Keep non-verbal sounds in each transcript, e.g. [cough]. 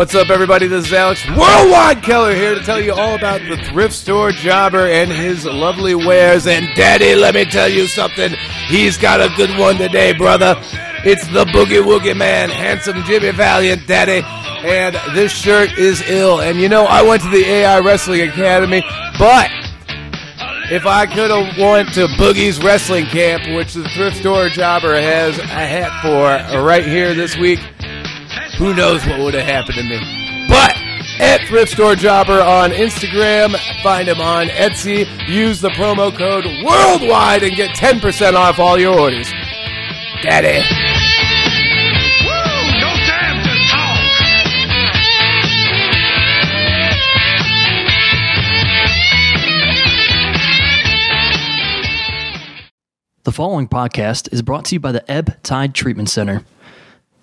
What's up, everybody? This is Alex Worldwide Keller here to tell you all about the thrift store jobber and his lovely wares. And, Daddy, let me tell you something. He's got a good one today, brother. It's the Boogie Woogie Man, handsome Jimmy Valiant, Daddy. And this shirt is ill. And you know, I went to the AI Wrestling Academy, but if I could have went to Boogie's Wrestling Camp, which the thrift store jobber has a hat for right here this week, who knows what would have happened to me. But at Thrift Store Jobber on Instagram, find him on Etsy, use the promo code WORLDWIDE and get 10% off all your orders. Daddy. Woo! No time to talk. The following podcast is brought to you by the Ebb Tide Treatment Center.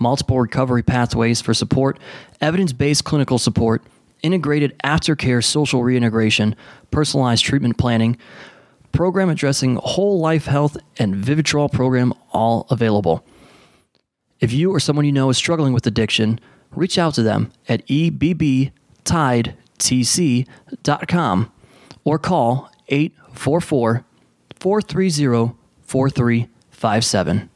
multiple recovery pathways for support, evidence based clinical support, integrated aftercare social reintegration, personalized treatment planning, program addressing whole life health, and Vivitrol program all available. If you or someone you know is struggling with addiction, reach out to them at ebbtidetc.com or call 844 430 4357.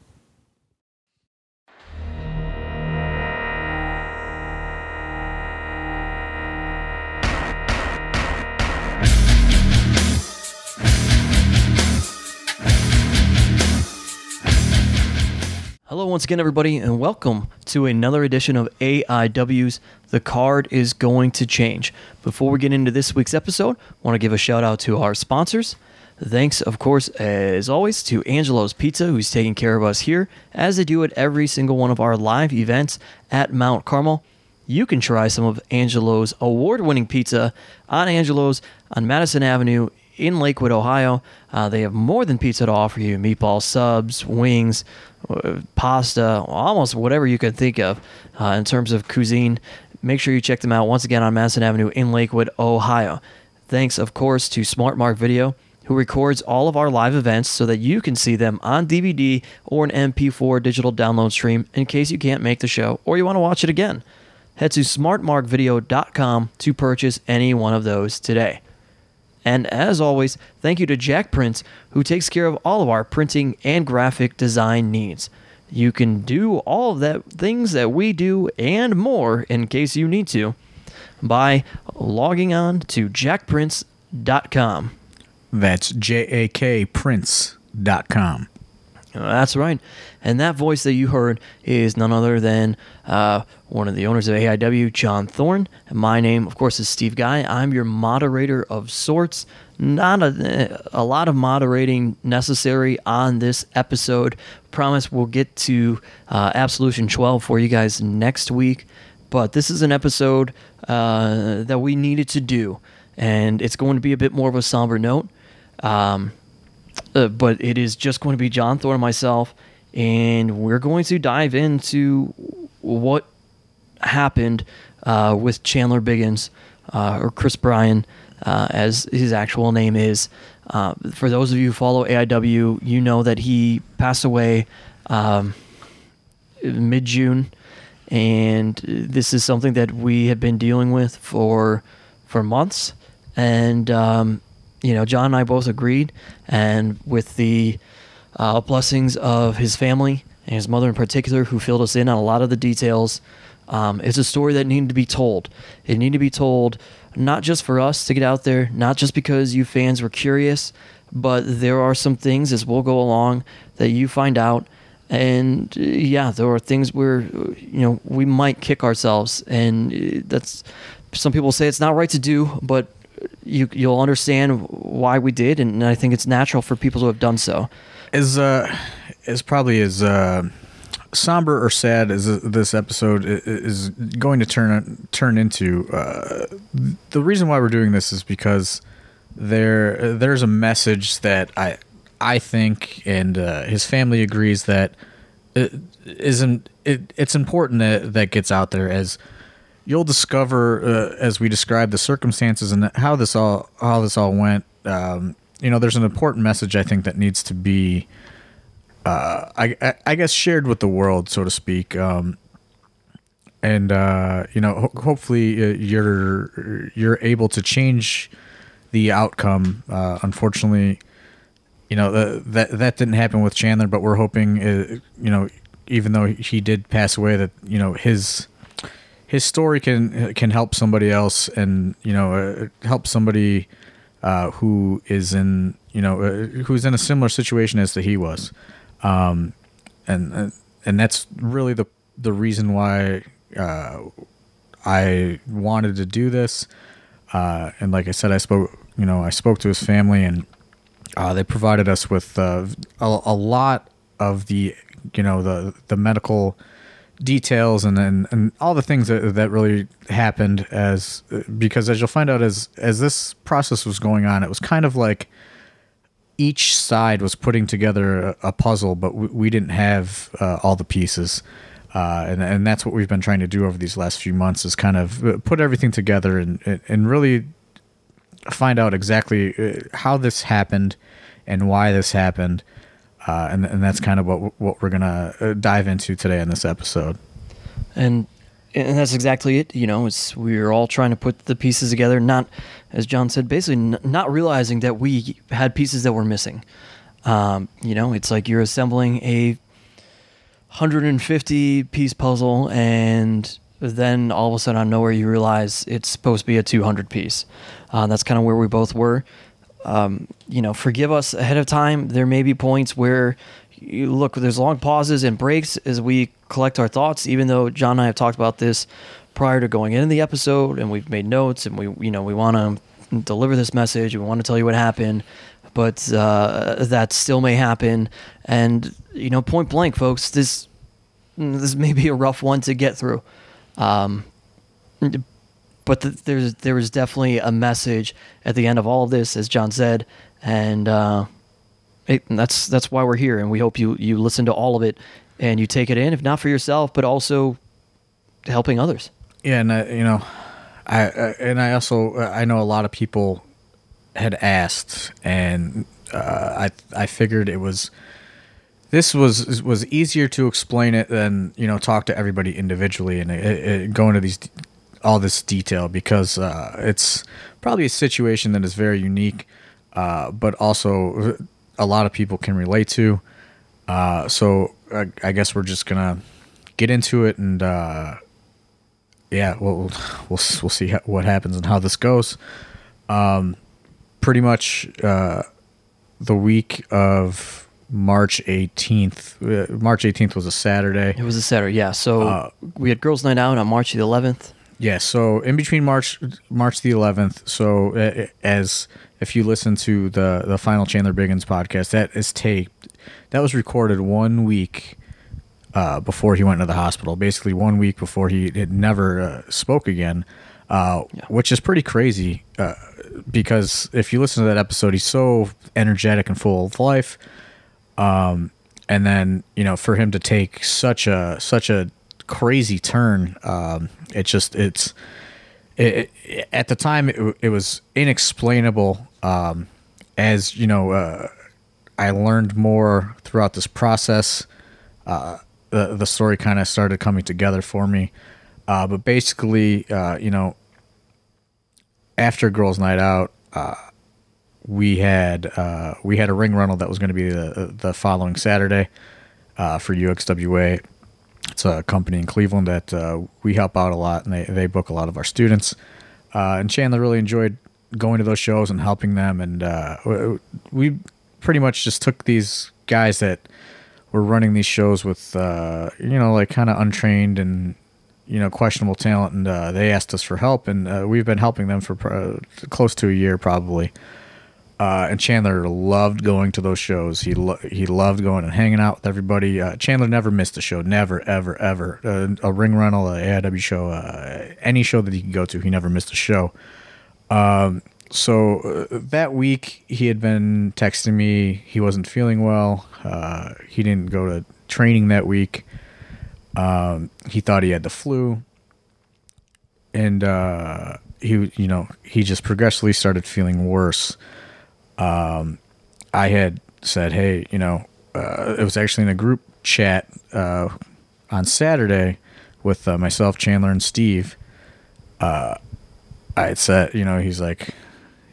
Hello, once again, everybody, and welcome to another edition of AIW's The Card is Going to Change. Before we get into this week's episode, I want to give a shout out to our sponsors. Thanks, of course, as always, to Angelo's Pizza, who's taking care of us here, as they do at every single one of our live events at Mount Carmel. You can try some of Angelo's award winning pizza on Angelo's on Madison Avenue in Lakewood, Ohio. Uh, they have more than pizza to offer you meatball subs, wings, uh, pasta, almost whatever you can think of uh, in terms of cuisine. Make sure you check them out once again on Madison Avenue in Lakewood, Ohio. Thanks, of course, to Smart Mark Video, who records all of our live events so that you can see them on DVD or an MP4 digital download stream in case you can't make the show or you want to watch it again. Head to smartmarkvideo.com to purchase any one of those today. And as always, thank you to Jak Prince, who takes care of all of our printing and graphic design needs. You can do all of that things that we do and more in case you need to by logging on to jakprince.com. That's J A K Prince.com. That's right. And that voice that you heard is none other than uh, one of the owners of AIW, John Thorne. And my name, of course, is Steve Guy. I'm your moderator of sorts. Not a, a lot of moderating necessary on this episode. Promise we'll get to uh, Absolution 12 for you guys next week. But this is an episode uh, that we needed to do. And it's going to be a bit more of a somber note. Um, uh, but it is just going to be John Thorne and myself, and we're going to dive into what happened uh, with Chandler Biggins, uh, or Chris Bryan, uh, as his actual name is. Uh, for those of you who follow AIW, you know that he passed away um, mid June, and this is something that we have been dealing with for for months, and. Um, you know, John and I both agreed, and with the uh, blessings of his family and his mother in particular, who filled us in on a lot of the details, um, it's a story that needed to be told. It needed to be told not just for us to get out there, not just because you fans were curious, but there are some things as we'll go along that you find out. And uh, yeah, there are things where, you know, we might kick ourselves. And uh, that's, some people say it's not right to do, but you you'll understand why we did, and I think it's natural for people to have done so. As uh, probably as uh, somber or sad as this episode is going to turn turn into, uh, the reason why we're doing this is because there there's a message that I I think and uh, his family agrees that it isn't it, it's important that that gets out there as you'll discover uh, as we describe the circumstances and how this all how this all went um, you know there's an important message I think that needs to be uh, I, I guess shared with the world so to speak. Um, and uh, you know ho- hopefully uh, you're you're able to change the outcome. Uh, unfortunately you know uh, that that didn't happen with Chandler but we're hoping uh, you know even though he did pass away that you know his his story can can help somebody else and you know uh, help somebody uh, who is in you know uh, who's in a similar situation as that he was. Um, and uh, and that's really the the reason why uh, I wanted to do this. Uh, and like I said I spoke you know I spoke to his family and they provided us with a, a lot of the you know the the medical details and and, and all the things that, that really happened as because as you'll find out as as this process was going on it was kind of like each side was putting together a, a puzzle but we, we didn't have uh, all the pieces. Uh, and and that's what we've been trying to do over these last few months is kind of uh, put everything together and and- really find out exactly uh, how this happened and why this happened uh, and and that's kind of what what we're gonna uh, dive into today in this episode. and and that's exactly it. You know, it's we're all trying to put the pieces together. Not, as John said, basically n- not realizing that we had pieces that were missing. Um, you know, it's like you're assembling a 150 piece puzzle, and then all of a sudden, out of nowhere, you realize it's supposed to be a 200 piece. Uh, that's kind of where we both were. Um, you know, forgive us ahead of time. There may be points where you look, there's long pauses and breaks as we collect our thoughts, even though John and I have talked about this prior to going into the episode and we've made notes and we, you know, we want to deliver this message. We want to tell you what happened, but uh, that still may happen. And, you know, point blank, folks, this, this may be a rough one to get through. Um, but th- there's there was definitely a message at the end of all of this, as John said, and uh, it, that's that's why we're here, and we hope you you listen to all of it and you take it in, if not for yourself, but also helping others. Yeah, and uh, you know, I uh, and I also uh, I know a lot of people had asked, and uh, I I figured it was this was was easier to explain it than you know talk to everybody individually and it, it, go into these all this detail because uh, it's probably a situation that is very unique, uh, but also a lot of people can relate to. Uh, so I, I guess we're just gonna get into it and uh, yeah, we'll we'll we'll see how, what happens and how this goes. Um, pretty much uh, the week of March 18th. Uh, March 18th was a Saturday. It was a Saturday, yeah. So Uh, we had girls' night out on March the 11th. Yeah, so in between March March the 11th, so uh, as if you listen to the the final Chandler Biggins podcast, that is taped. That was recorded one week uh, before he went to the hospital. Basically, one week before he had never uh, spoke again, uh, Yeah. which is pretty crazy. Uh, because if you listen to that episode, he's so energetic and full of life. Um, and then you know, for him to take such a such a crazy turn, um, it just it's it, it, at the time it, it was inexplainable. Um, as you know, uh, I learned more throughout this process. Uh, the the story kind of started coming together for me. Uh, but basically, uh, you know, after girls' night out, uh, we had uh, we had a ring rental that was going to be the the following Saturday uh, for UXWA. It's a company in Cleveland that uh, we help out a lot, and they they book a lot of our students. Uh, and Chandler really enjoyed going to those shows and helping them. And uh, we pretty much just took these guys that were running these shows with uh, you know like kind of untrained and you know questionable talent, and uh, they asked us for help, and uh, we've been helping them for close to a year probably. Uh, and Chandler loved going to those shows. He lo- he loved going and hanging out with everybody. Uh, Chandler never missed a show, never, ever, ever. Uh, a ring rental, a AIW show, uh, any show that he could go to, he never missed a show. Um, so uh, that week he had been texting me. He wasn't feeling well. Uh, he didn't go to training that week. Um, he thought he had the flu, and he, you know, he just progressively started feeling worse. Um, I had said, hey, you know, uh, it was actually in a group chat uh, on Saturday with uh, myself, Chandler, and Steve. Uh, I had said, you know, he's like,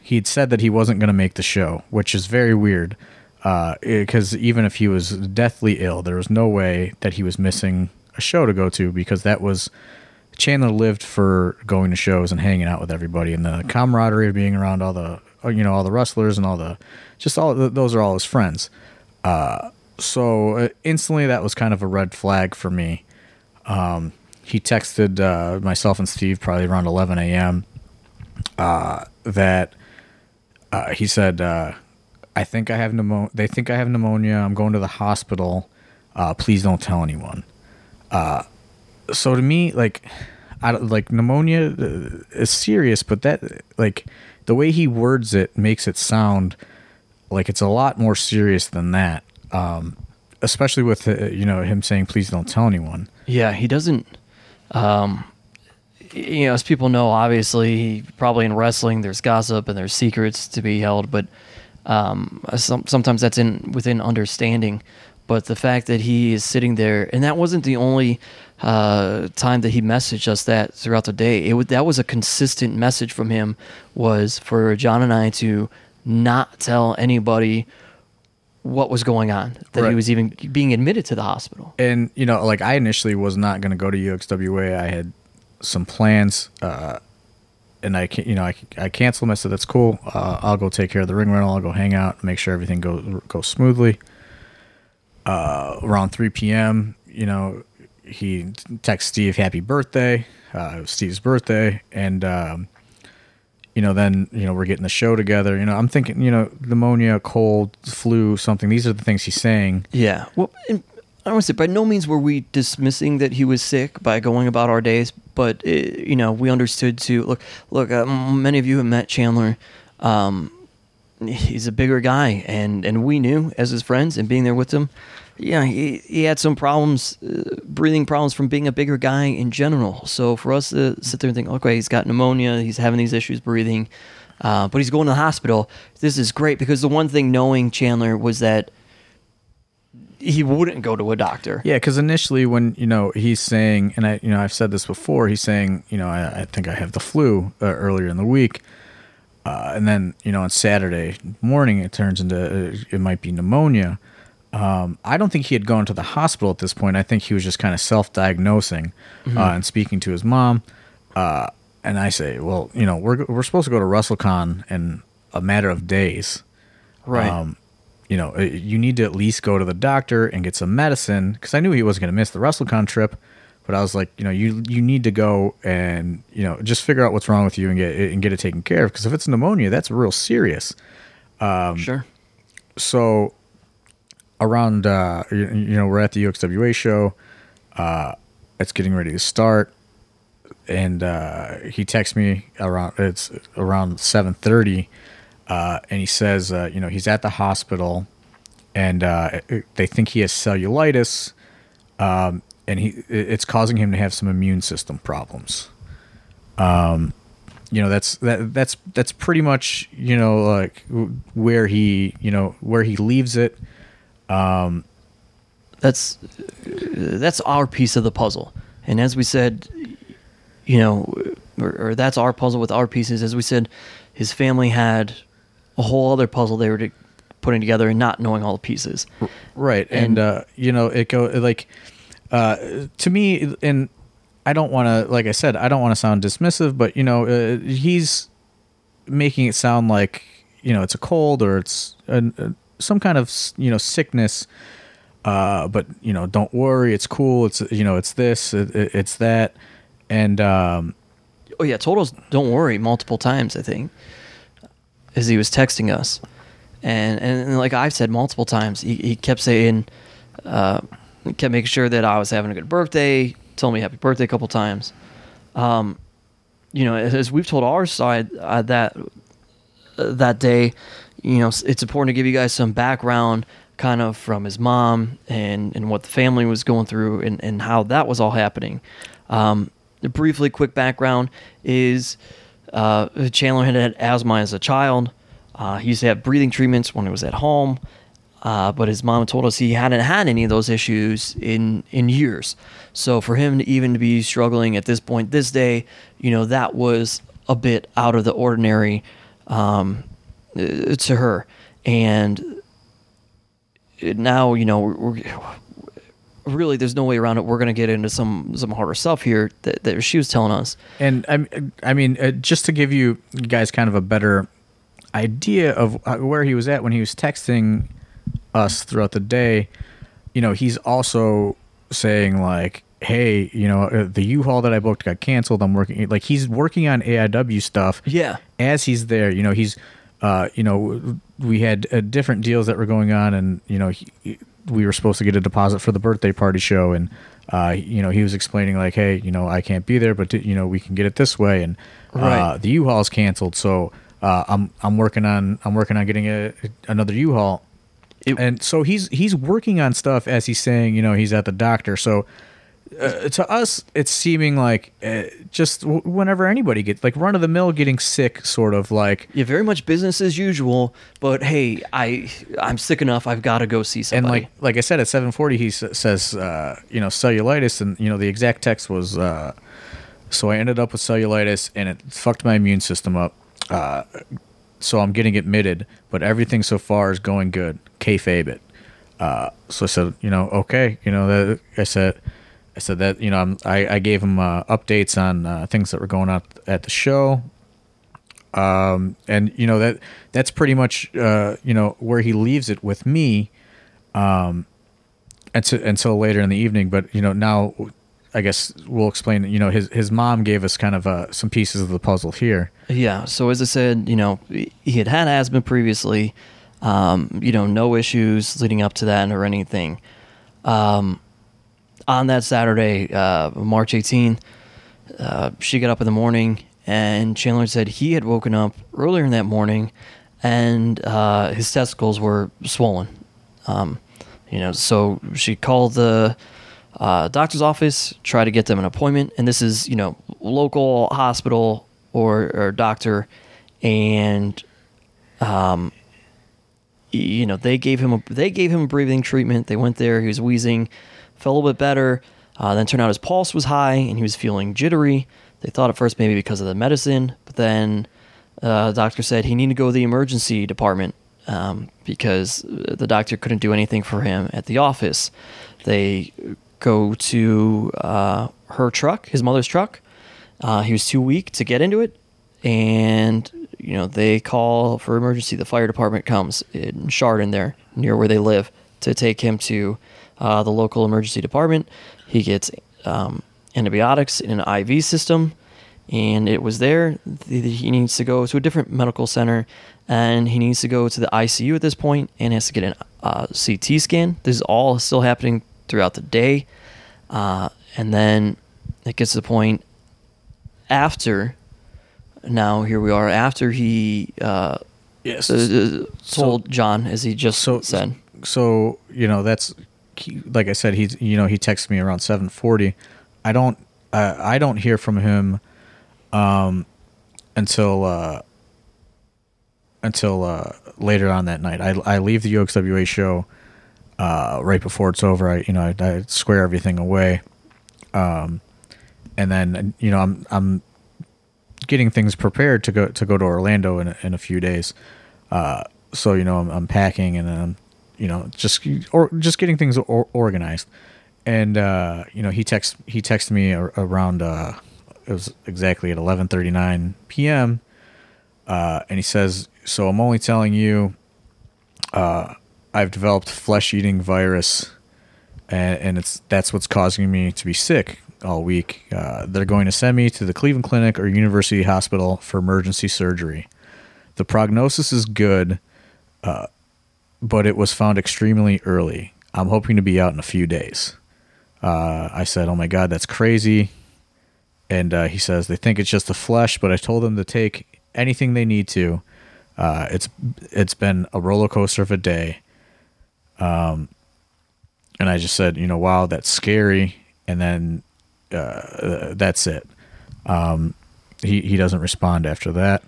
he'd said that he wasn't going to make the show, which is very weird. Because even if he was deathly ill, there was no way that he was missing a show to go to because that was Chandler lived for going to shows and hanging out with everybody and the camaraderie of being around all the uh, you know all the wrestlers and all the just all those are all his friends. Uh, so uh, instantly that was kind of a red flag for me. Um, he texted uh, myself and Steve probably around 11 a.m. Uh, that uh, he said, uh, "I think I have pneumonia. They think I have pneumonia. I'm going to the hospital. Uh, please don't tell anyone." Uh, so to me, like, I like pneumonia uh, is serious, but that like the way he words it makes it sound like it's a lot more serious than that. Um, especially with uh, you know him saying, "Please don't tell anyone." Yeah, he doesn't. Um, you know, as people know, obviously, probably in wrestling, there's gossip and there's secrets to be held, but um, some, sometimes that's in within understanding. But the fact that he is sitting there, and that wasn't the only uh, time that he messaged us that throughout the day. It was that was a consistent message from him was for John and I to not tell anybody what was going on, that Right. he was even being admitted to the hospital. and you know like i initially was not going to go to uxwa i had some plans uh and i can you know i, I canceled them i said that's cool uh, i'll go take care of the ring rental i'll go hang out make sure everything goes goes smoothly uh around 3 p.m you know he texts steve happy birthday uh steve's birthday and um you know, then you know we're getting the show together. You know, I'm thinking, you know, pneumonia, cold, flu, something. These are the things he's saying. Yeah. Well, I want to say, by no means were we dismissing that he was sick by going about our days, but uh you know, we understood to look. Look, uh, many of you have met Chandler. Um, he's a bigger guy, and and we knew as his friends and being there with him. Yeah, he he had some problems, uh, breathing problems from being a bigger guy in general. So for us to sit there and think, okay, he's got pneumonia, he's having these issues breathing, uh, but he's going to the hospital. This is great because the one thing knowing Chandler was that he wouldn't go to a doctor. Yeah, because initially when you know he's saying, and I you know I've said this before, he's saying, you know, I, I think I have the flu uh, earlier in the week, uh, and then you know on Saturday morning it turns into uh, it might be pneumonia. Um, I don't think he had gone to the hospital at this point. I think he was just kind of self-diagnosing uh, and speaking to his mom. Uh, and I say, well, you know, we're we're supposed to go to WrestleCon in a matter of days. Right. Um, you know, uh, you need to at least go to the doctor and get some medicine because I knew he wasn't going to miss the WrestleCon trip. But I was like, you know, you you need to go and you know just figure out what's wrong with you and get it, and get it taken care of because if it's pneumonia, that's real serious. sure. So around, uh, you, you know, we're at the UXWA show. Uh, it's getting ready to start, and uh, he texts me around. It's around seven thirty, uh, and he says, uh, you know, he's at the hospital, and uh, they think he has cellulitis, um, and he it's causing him to have some immune system problems. Um, you know, that's that that's that's pretty much you know like where he you know where he leaves it. Um, That's that's our piece of the puzzle. And as we said, you know, or, or that's our puzzle with our pieces. As we said, his family had a whole other puzzle they were to, putting together and not knowing all the pieces. right And- and, uh you know it go like uh to me and i don't want to like i said i don't want to sound dismissive but you know uh, he's making it sound like you know it's a cold or it's an, uh, some kind of you know sickness uh but you know don't worry it's cool it's you know it's this it, it- it's that and um Oh yeah, told us don't worry multiple times. I think as he was texting us. and and like I've said multiple times, he, he kept saying, uh, kept making sure that I was having a good birthday, told me happy birthday a couple times. Um, you know, as, we've told our side uh, that uh, that day, you know, it's important to give you guys some background kind of from his mom and, and what the family was going through and, and how that was all happening. Um, briefly, quick background is uh, Chandler had had asthma as a child. Uh, he used to have breathing treatments when he was at home, uh, but his mom told us he hadn't had any of those issues in in years. So for him to even to be struggling at this point, this day, you know, that was a bit out of the ordinary um, uh, to her, and now you know we're, really there's no way around it. We're gonna get into some some harder stuff here that, that she was telling us. And I, I mean, uh, just to give you guys kind of a better idea of uh, where he was at when he was texting us throughout the day, you know, he's also saying like, "Hey, you know, uh, the U-Haul that I booked got canceled. I'm working like he's working on AIW stuff. Yeah. as he's there, you know, he's, uh, you know, we had uh, different deals that were going on, and you know, he, we were supposed to get a deposit for the birthday party show, and uh, you know, he was explaining like, hey, you know, I can't be there, but you know, we can get it this way, and uh, Right. the U-Haul's canceled, so uh, I'm I'm working on I'm working on getting a another U-Haul, It- and so he's he's working on stuff as he's saying, you know, he's at the doctor, so uh, to us, it's seeming like uh, just w- whenever anybody gets like run of the mill getting sick, sort of like, Yeah, very much business as usual. But hey, I I'm sick enough. I've got to go see and somebody. like like I said at seven forty, he s- says, uh, you know, cellulitis, and you know the exact text was, uh, so I ended up with cellulitis, and it fucked my immune system up. So I'm getting admitted, but everything so far is going good. Kayfabe it. Uh, so I said, you know, okay, you know that I said, I said that you know I'm, I I gave him uh, updates on uh, things that were going on at the show. Um, and you know that that's pretty much uh, you know where he leaves it with me. Um, until until later in the evening, but you know now. I guess we'll explain. You know, his his mom gave us kind of uh, some pieces of the puzzle here. Yeah. So as I said, you know, he had had asthma previously. Um, you know, no issues leading up to that or anything. Um, on that Saturday, uh, March 18th, uh, she got up in the morning and Chandler said he had woken up earlier in that morning and uh, his testicles were swollen. Um, you know, so she called the uh, doctor's office, try to get them an appointment, and this is you know local hospital or, or doctor, and um, you know they gave him a they gave him a breathing treatment. They went there, he was wheezing, felt a little bit better. Uh, then turned out his pulse was high and he was feeling jittery. They thought at first maybe because of the medicine, but then uh, the doctor said he needed to go to the emergency department um, because the doctor couldn't do anything for him at the office. They go to uh, her truck, his mother's truck. Uh, he was too weak to get into it, and you know they call for emergency. The fire department comes in Chardon, there near where they live, to take him to uh, the local emergency department. He gets um, antibiotics in an IV system, and it was there. Th- He needs to go to a different medical center, and he needs to go to the ICU at this point, and has to get a uh, CT scan. This is all still happening throughout the day, uh, and then it gets to the point after. Now here we are after he uh, Yes. uh, told John, as he just so said. so you know that's like I said he's you know he texted me around 7:40 I don't uh, I don't hear from him um until uh until uh later on that night I I leave the UXWA show uh right before it's over I you know I, I square everything away um and then you know I'm I'm getting things prepared to go to go to Orlando in a, in a few days. Uh, so you know I'm, I'm packing and I'm you know just or just getting things or, organized. And uh, you know he text he texted me around uh, it was exactly at 11:39 p.m. Uh, and he says, "So I'm only telling you, uh, I've developed flesh-eating virus, and, and it's that's what's causing me to be sick all week. Uh, they're going to send me to the Cleveland Clinic or University Hospital for emergency surgery. The prognosis is good, uh, but it was found extremely early. I'm hoping to be out in a few days. Uh, I said, "Oh my God, that's crazy," and uh, he says they think it's just the flesh, but I told them to take anything they need to. Uh, it's it's been a roller coaster of a day. Um, and I just said, you know, wow, that's scary. And then uh, that's it. Um, he he doesn't respond after that.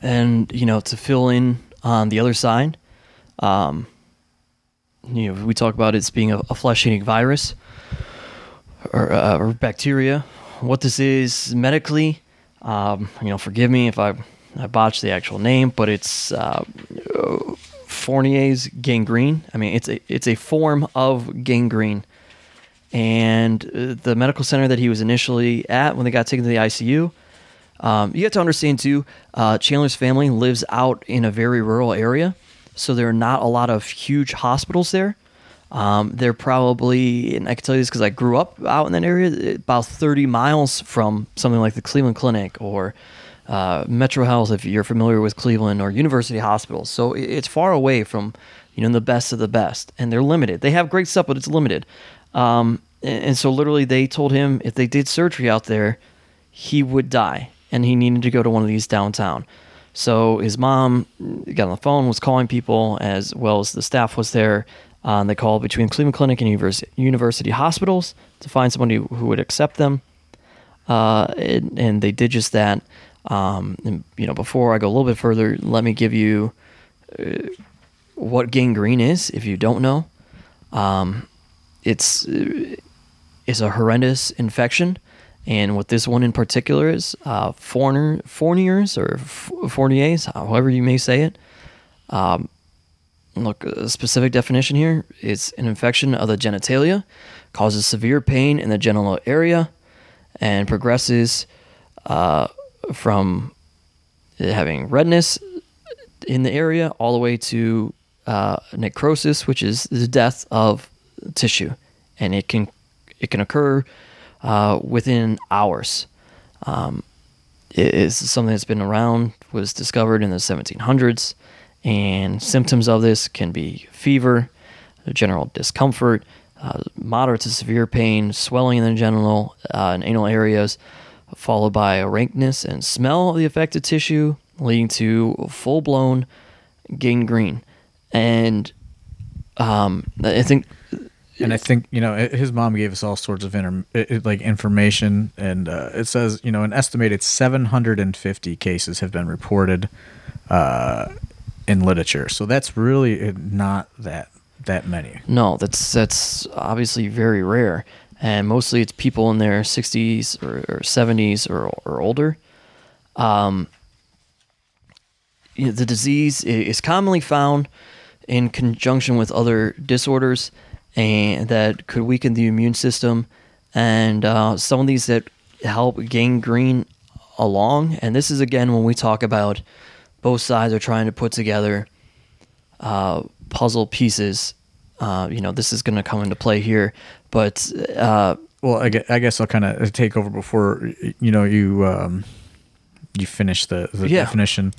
And you know, to fill in on the other side, um, you know, we talk about it being a, a flesh-eating virus or, uh, or bacteria. What this is medically, um, you know, forgive me if I I botched the actual name, but it's uh, Fournier's gangrene. I mean, it's a it's a form of gangrene. And uh, the medical center that he was initially at when they got taken to the ICU, um, you have to understand too. Uh, Chandler's family lives out in a very rural area, so there are not a lot of huge hospitals there. Um, they're probably, and I can tell you this because I grew up out in that area, about 30 miles from something like the Cleveland Clinic or uh, Metro Health, if you're familiar with Cleveland, or University Hospitals. So it's far away from, you know, the best of the best, and they're limited. They have great stuff, but it's limited. Um, and, and so literally, they told him if they did surgery out there, he would die, and he needed to go to one of these downtown. So his mom got on the phone, was calling people as well as the staff was there. Uh, and they called between Cleveland Clinic and university, university hospitals to find somebody who would accept them. Uh, and, and they did just that. Um, and, you know, before I go a little bit further, let me give you uh, what gangrene is if you don't know. Um, it's uh, it's a horrendous infection, and what this one in particular is, uh, Fournier, Fournier's or Fournier's, however you may say it. Um, look, a specific definition here: it's an infection of the genitalia, causes severe pain in the genital area, and progresses uh, from having redness in the area all the way to uh, necrosis, which is the death of tissue, and it can it can occur uh, within hours. Um, it is something that's been around, was discovered in the 1700s, and symptoms of this can be fever, general discomfort, uh, moderate to severe pain, swelling in the genital uh, and anal areas, followed by a rankness and smell of the affected tissue, leading to full blown gangrene. And um, I think And I think you know his mom gave us all sorts of inter- like information, and uh, it says you know an estimated 750 cases have been reported uh, in literature. So that's really not that that many. No, that's that's obviously very rare, and mostly it's people in their 60s or, or 70s or, or older. Um, you know, the disease is commonly found in conjunction with other disorders, and that could weaken the immune system, and uh, some of these that help gangrene along. And this is again when we talk about both sides are trying to put together uh, puzzle pieces. Uh, you know, this is going to come into play here, but uh, Well, I guess, I guess I'll kind of take over before you know you um, you finish the, the Yeah. definition.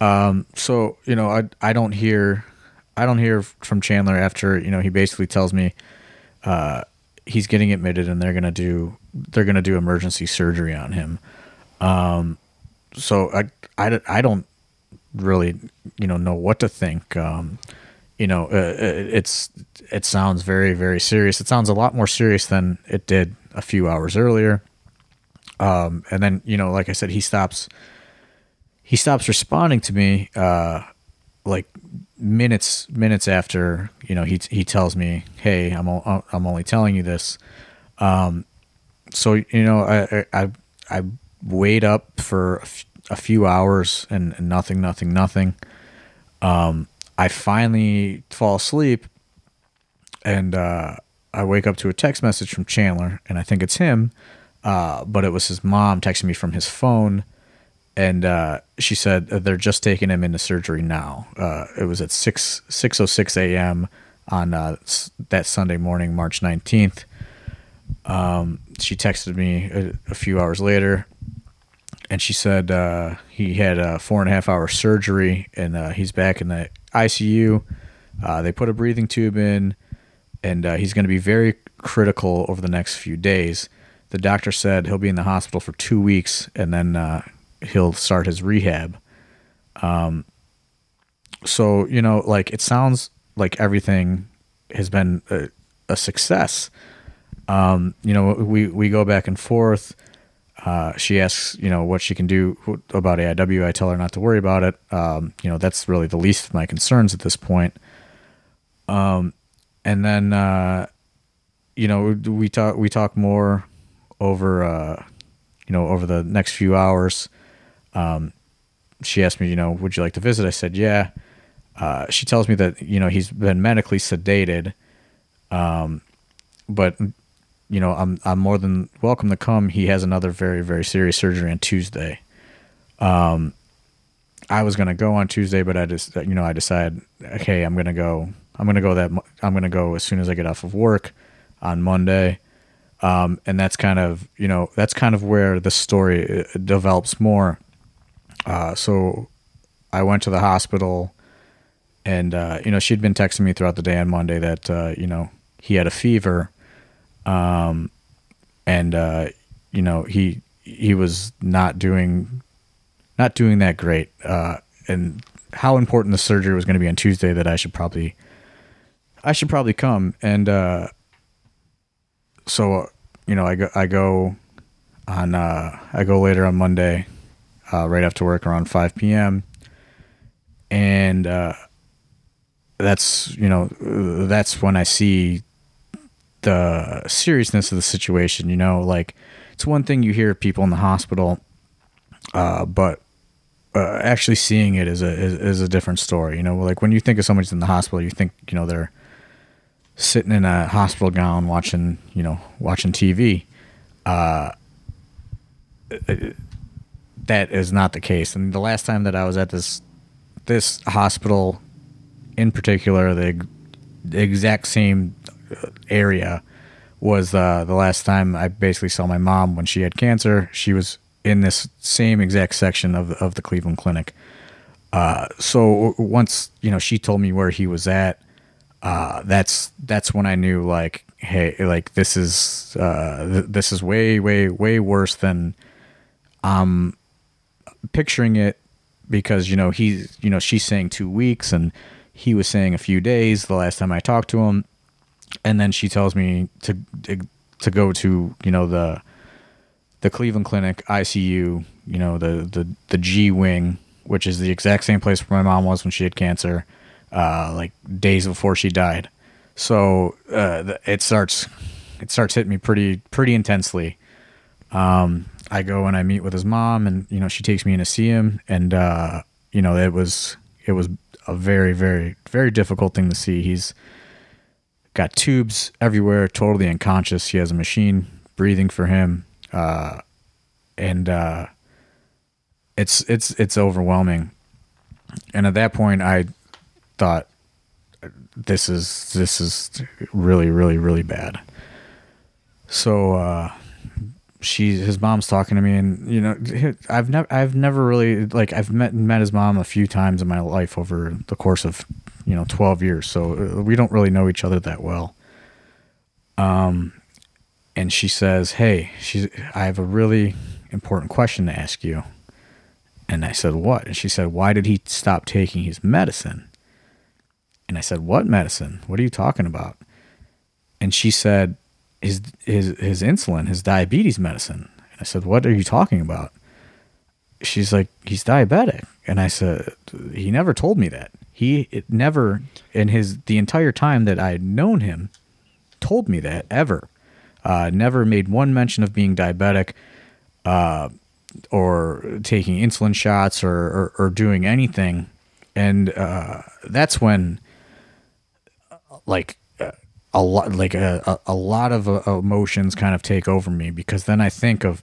Um, so you know, I I don't hear I don't hear from Chandler after you know he basically tells me uh, he's getting admitted and they're gonna do they're gonna do emergency surgery on him. Um, so I, I, I don't really you know know what to think. Um, you know, uh, it- it's it sounds very very serious. It sounds a lot more serious than it did a few hours earlier. Um, and then you know, like I said, he stops he stops responding to me uh, like minutes minutes after you know he he tells me, "Hey, I'm o- I'm only telling you this." Um, so you know, I I I, I wait up for a, f- a few hours and, and nothing, nothing, nothing. Um, I finally fall asleep, and uh, I wake up to a text message from Chandler, and I think it's him, uh, but it was his mom texting me from his phone, and uh, she said they're just taking him into surgery now. Uh, it was at six six oh six a.m. on uh, that Sunday morning, March nineteenth. Um, she texted me a, a few hours later, and she said uh, he had a four and a half hour surgery, and uh, he's back in the ICU. Uh, they put a breathing tube in, and uh, he's going to be very critical over the next few days. The doctor said he'll be in the hospital for two weeks, and then uh, he'll start his rehab. Um, so you know, like it sounds like everything has been a, a success. Um, you know, we we go back and forth. Uh, she asks, you know, what she can do about AIW. I tell her not to worry about it. Um, you know, that's really the least of my concerns at this point. Um, and then, uh, you know, we talk we talk more over, uh, you know, over the next few hours. Um, she asked me, you know, would you like to visit? I said, yeah. Uh, she tells me that you know he's been medically sedated, um, but you know I'm I'm more than welcome to come. He has another very very serious surgery on Tuesday. Um, I was gonna go on Tuesday, but I just you know I decided okay I'm gonna go I'm gonna go that I'm gonna go as soon as I get off of work on Monday. Um, and that's kind of you know that's kind of where the story uh, develops more. Uh, so I went to the hospital and uh, you know she'd been texting me throughout the day on Monday that uh, you know he had a fever, um, and uh, you know he he was not doing not doing that great, uh, and how important the surgery was going to be on Tuesday that I should probably I should probably come and uh, so you know I go I go on uh, I go later on Monday uh, right after work around five p.m. and uh, that's you know uh, that's when I see the seriousness of the situation. You know, like it's one thing you hear people in the hospital, uh, but uh, actually seeing it is a is, is a different story. You know, like when you think of somebody's in the hospital, you think you know they're sitting in a hospital gown watching you know watching TV. Uh, that is not the case. And the last time that I was at this this hospital in particular, the, the exact same area was uh, the last time I basically saw my mom when she had cancer. She was in this same exact section of of the Cleveland Clinic. Uh, so once you know she told me where he was at, uh, that's that's when I knew like, hey, like this is uh, th- this is way way way worse than I'm picturing it because you know he's you know she's saying two weeks and he was saying a few days the last time I talked to him, and then she tells me to to go to you know the the Cleveland Clinic ICU, you know the the the G wing, which is the exact same place where my mom was when she had cancer, uh, like days before she died. So uh, it starts it starts hitting me pretty pretty intensely. Um, I go and I meet with his mom, and you know she takes me in to see him, and uh, you know it was it was a very very very difficult thing to see. He's got tubes everywhere, totally unconscious. He has a machine breathing for him, uh, and uh, it's it's it's overwhelming. And at that point, I thought, this is this is really really really bad. So uh, his mom's talking to me, and you know I've never I've never really like I've met met his mom a few times in my life over the course of you know twelve years, so uh, we don't really know each other that well. Um, and she says, "Hey, she's I have a really important question to ask you." And I said, "What?" And she said, "Why did he stop taking his medicine?" And I said, "What medicine? What are you talking about?" And she said, "His his his insulin, his diabetes medicine." And I said, "What are you talking about?" She's like, "He's diabetic." And I said, "He never told me that. He never in his the entire time that I had known him told me that ever. Uh, never made one mention of being diabetic." Uh, or taking insulin shots or, or, or doing anything. And uh, that's when, like, uh, a lot, like a, a, a lot of uh, emotions kind of take over me because then I think of,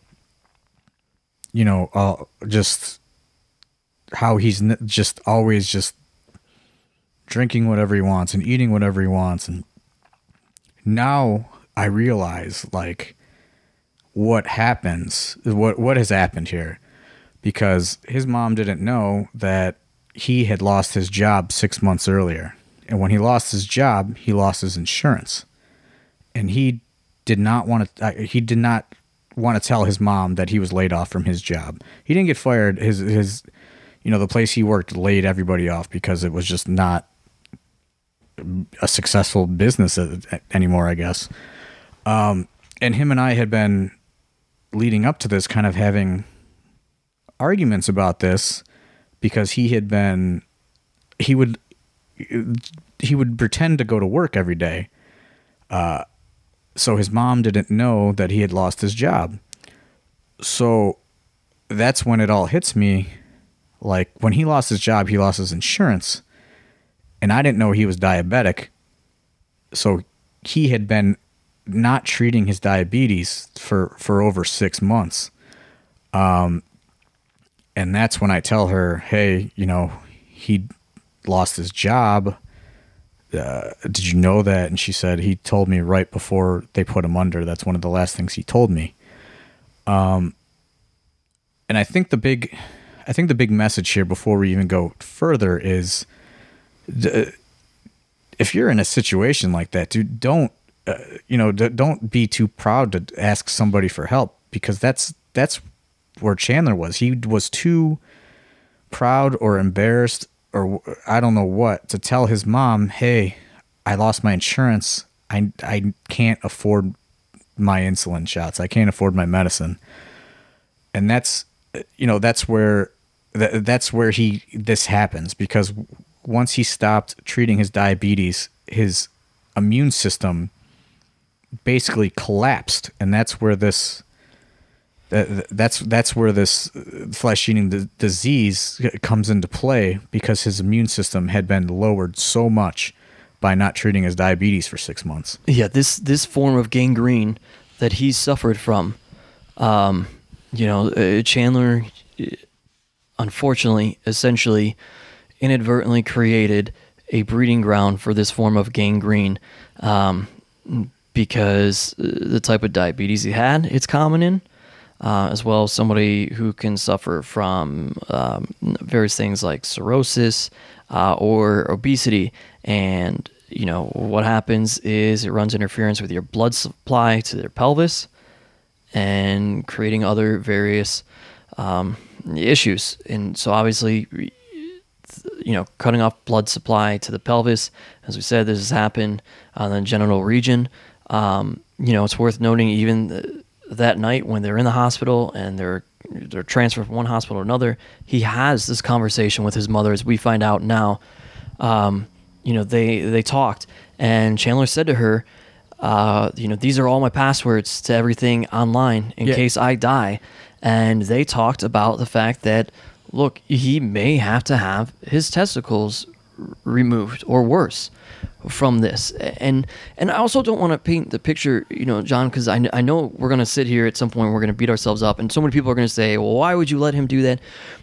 you know, uh, just how he's just always just drinking whatever he wants and eating whatever he wants. And now I realize, like, what happens what what has happened here because his mom didn't know that he had lost his job six months earlier. And when he lost his job, he lost his insurance. And he did not want to, uh, he did not want to tell his mom that he was laid off from his job. He didn't get fired. His, his, you know, the place he worked laid everybody off because it was just not a successful business anymore, I guess. Um, and him and I had been leading up to this kind of having arguments about this because he had been he would he would pretend to go to work every day uh so his mom didn't know that he had lost his job so that's when it all hits me like when he lost his job he lost his insurance and I didn't know he was diabetic so he had been not treating his diabetes for for over 6 months and that's when I tell her, "Hey, you know, he lost his job. Uh, did you know that?" And she said, "He told me right before they put him under. That's one of the last things he told me." Um, and I think the big, I think the big message here before we even go further is, if you're in a situation like that, dude, don't, uh, you know, don't be too proud to ask somebody for help because that's that's where Chandler was. He was too proud or embarrassed or I don't know what to tell his mom, "Hey, I lost my insurance. I I can't afford my insulin shots. I can't afford my medicine." And that's you know, that's where that, that's where he this happens because once he stopped treating his diabetes, his immune system basically collapsed and that's where this that, that's that's where this flesh eating d- disease comes into play because his immune system had been lowered so much by not treating his diabetes for six months. Yeah, this this form of gangrene that he suffered from, um, you know, uh, Chandler, uh, unfortunately, essentially, inadvertently created a breeding ground for this form of gangrene, um, because uh, the type of diabetes he had, it's common in. Uh, as well as somebody who can suffer from um, various things like cirrhosis uh, or obesity. And, you know, what happens is it runs interference with your blood supply to their pelvis and creating other various um, issues. And so, obviously, you know, cutting off blood supply to the pelvis, as we said, this has happened on the genital region. Um, you know, it's worth noting even th- that night when they're in the hospital and they're they're transferred from one hospital to another, he has this conversation with his mother, as we find out now. Um, you know, they they talked, and Chandler said to her, uh, you know, these are all my passwords to everything online in Yeah. case I die. And they talked about the fact that, look, he may have to have his testicles removed or worse from this. And and I also don't want to paint the picture, you know, John, because I, I know we're going to sit here at some point, we're going to beat ourselves up, and so many people are going to say, well, why would you let him do that?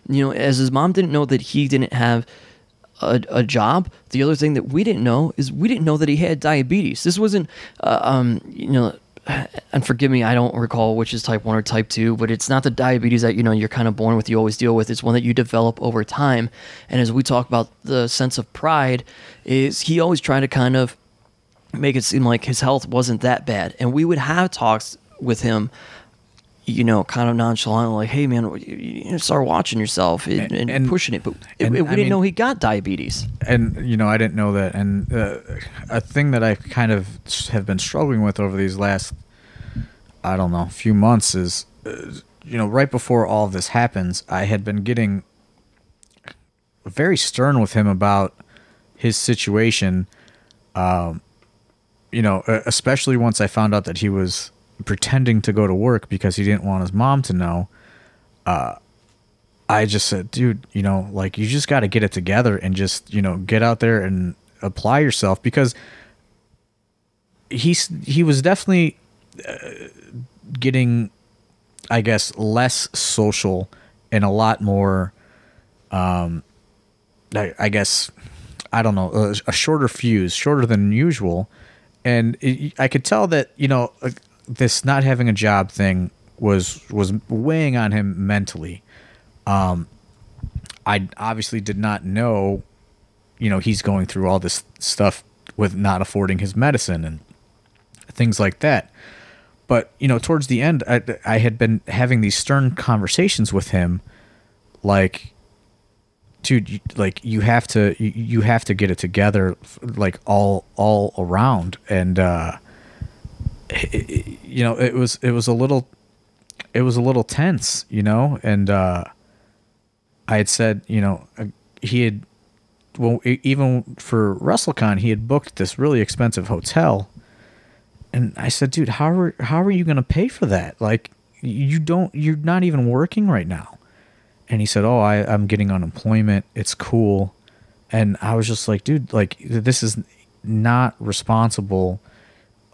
You know, as his mom didn't know that he didn't have a, a job. The other thing that we didn't know is we didn't know that he had diabetes. This wasn't, uh, um, you know, [sighs] and forgive me, I don't recall which is type one or type two, but it's not the diabetes that you know you're kind of born with, you always deal with. It's one that you develop over time. And as we talk about the sense of pride, is he always tried to kind of make it seem like his health wasn't that bad, and we would have talks with him. You know, kind of nonchalant, like, "Hey, man, you, you start watching yourself and, and, And- pushing it." But it, and, we I didn't mean- know he got diabetes. and you know I didn't know that. And uh, a thing that I kind of have been struggling with over these last, I don't know, few months is, uh, you know, right before all of this happens, I had been getting very stern with him about his situation. Um, you know, especially once I found out that he was pretending to go to work because he didn't want his mom to know. I just said, dude, you know, like you just got to get it together and just, you know, get out there and apply yourself because he's he was definitely uh, getting I guess less social and a lot more um I, I guess I don't know, a, a shorter fuse, shorter than usual. And it, I could tell that, you know, uh, this not having a job thing was was weighing on him mentally. I I obviously did not know, you know, he's going through all this stuff with not affording his medicine and things like that. But you know, towards the end, I, I had been having these stern conversations with him, like, dude, like you have to, you have to get it together, like all all around, and uh, you know, it was it was a little, it was a little tense, you know, and uh, I had said, you know, uh, he had, well, even for WrestleCon, he had booked this really expensive hotel and I said, dude, how are how are you gonna pay for that? Like, you don't, you're not even working right now. And he said, oh, I, I'm getting unemployment. It's cool. And I was just like, dude, like this is not responsible.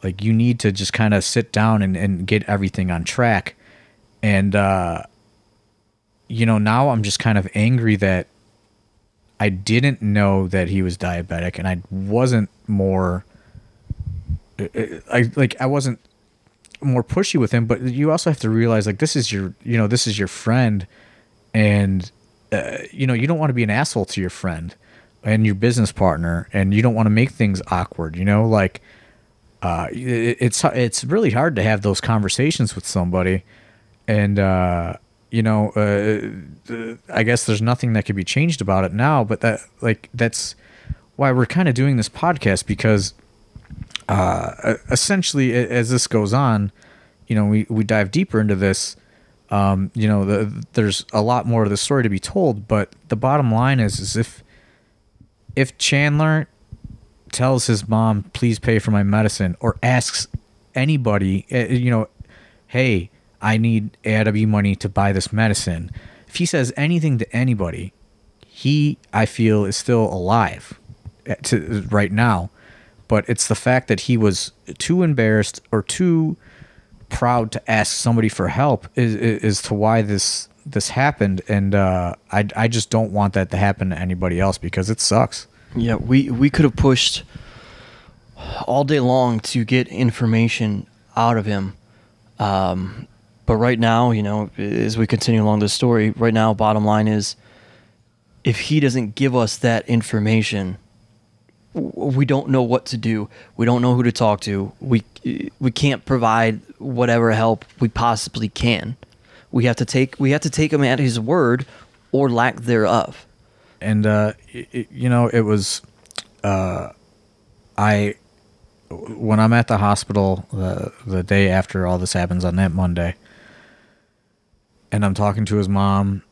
Like you need to just kind of sit down and, and get everything on track. And uh, you know, now I'm just kind of angry that I didn't know that he was diabetic and I wasn't more I like I wasn't more pushy with him, but you also have to realize like this is your you know this is your friend, and uh, you know you don't want to be an asshole to your friend and your business partner, and you don't want to make things awkward. You know, like uh, it, it's it's really hard to have those conversations with somebody, and uh, you know uh, I guess there's nothing that could be changed about it now, but that like that's why we're kind of doing this podcast because uh, essentially, as this goes on, you know, we, we dive deeper into this. Um, you know, the, there's a lot more of the story to be told, but the bottom line is, is if if Chandler tells his mom, "Please pay for my medicine," or asks anybody, uh, you know, "Hey, I need AIW money to buy this medicine," if he says anything to anybody, he, I feel, is still alive uh, to right now. But it's the fact that he was too embarrassed or too proud to ask somebody for help is is to why this this happened. And uh, I I just don't want that to happen to anybody else because it sucks. Yeah, we we could have pushed all day long to get information out of him. Um, but right now, you know, as we continue along this story, right now, bottom line is, if he doesn't give us that information, we don't know what to do. We don't know who to talk to. We we can't provide whatever help we possibly can. We have to take we have to take him at his word, or lack thereof. And uh, it, you know it was uh, I when I'm at the hospital the the day after all this happens on that Monday, and I'm talking to his mom.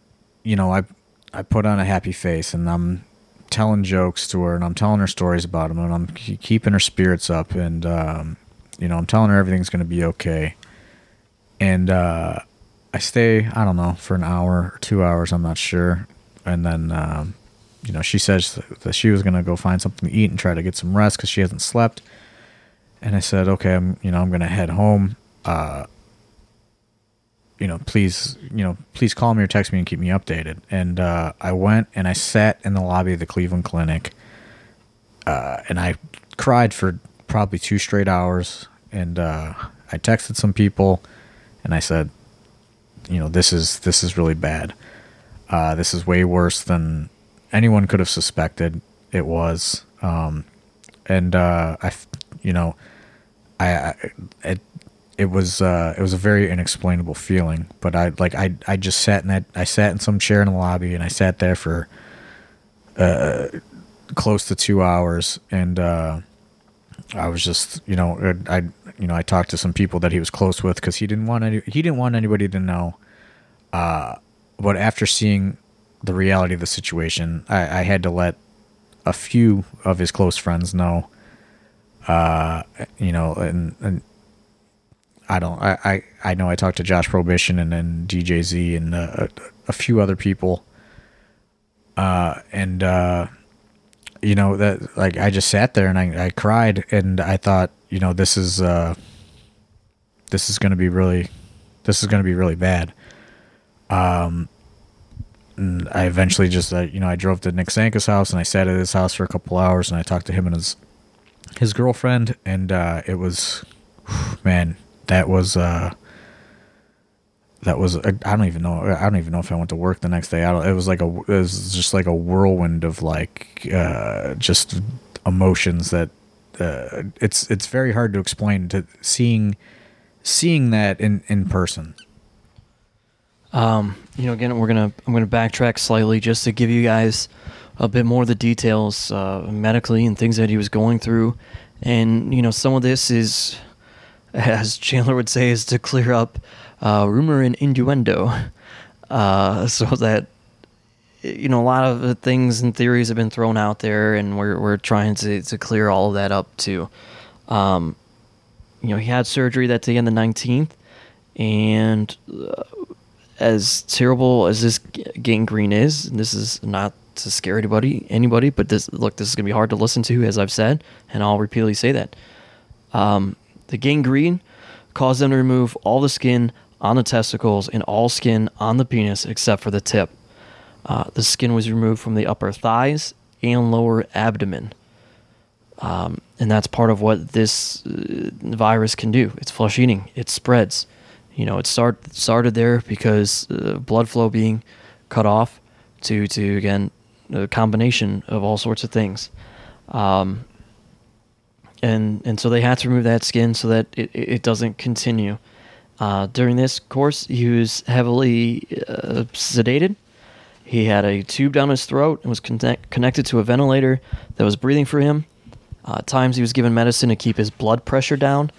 You know, I I put on a happy face and I'm telling jokes to her and I'm telling her stories about him and I'm keeping her spirits up and um, you know I'm telling her everything's gonna be okay. And uh, I stay I don't know for an hour or two hours I'm not sure, and then um, you know she says that she was gonna go find something to eat and try to get some rest because she hasn't slept. And I said, okay, I'm you know I'm gonna head home. Uh, you know, please, you know, please call me or text me and keep me updated. And uh, I went and I sat in the lobby of the Cleveland Clinic, uh, and I cried for probably two straight hours. And uh, I texted some people, and I said, you know, this is this is really bad. Uh, this is way worse than anyone could have suspected. It was, um, and uh, I, you know, I, I it it was uh, it was a very inexplainable feeling. But I like I I just sat in that I sat in some chair in the lobby and I sat there for uh, close to two hours and uh, I was just you know I you know I talked to some people that he was close with because he didn't want any he didn't want anybody to know. Uh, but after seeing the reality of the situation, I, I had to let a few of his close friends know. Uh, you know, and, and I don't. I, I I know I talked to Josh Prohibition and then DJZ and uh, a, a few other people. Uh, and uh, you know that like I just sat there and I, I cried and I thought you know this is uh, this is gonna be really this is gonna be really bad. Um, I eventually just uh, you know I drove to Nick Sanka's house and I sat at his house for a couple hours and I talked to him and his his girlfriend and uh, it was [sighs] man that was uh that was I don't even know I don't even know if I went to work the next day. I don't, it was like a it was just like a whirlwind of like uh, just emotions that uh, it's it's very hard to explain to seeing seeing that in in person. Um, you know, again, we're gonna I'm gonna backtrack slightly just to give you guys a bit more of the details uh, medically and things that he was going through, and you know, some of this is, [laughs] as Chandler would say, is to clear up uh, rumor and innuendo, [laughs] uh, so that you know a lot of things and theories have been thrown out there, and we're we're trying to to clear all of that up too. Um, you know, he had surgery that day on the 19th, and uh, as terrible as this gangrene is, and this is not to scare anybody, anybody, but this look, this is gonna be hard to listen to, as I've said, and I'll repeatedly say that. Um, the gangrene caused them to remove all the skin on the testicles and all skin on the penis except for the tip. Uh, the skin was removed from the upper thighs and lower abdomen. Um, and that's part of what this uh, virus can do. It's flesh eating. It spreads. You know, it start started there because uh, blood flow being cut off to to again a combination of all sorts of things. Um, and and so they had to remove that skin so that it, it doesn't continue. Uh, during this course, he was heavily uh, sedated. He had a tube down his throat and was connect- connected to a ventilator that was breathing for him. Uh, at times, he was given medicine to keep his blood pressure down.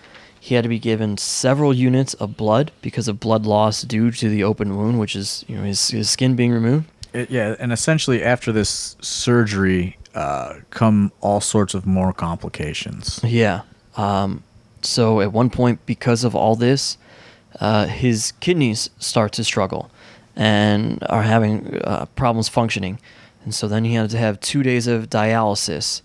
He had to be given several units of blood because of blood loss due to the open wound, which is you know his, his skin being removed. It, yeah, and essentially after this surgery, uh, come all sorts of more complications. Yeah. Um, so at one point, because of all this, uh, his kidneys start to struggle and are having uh, problems functioning. And so then he had to have two days of dialysis.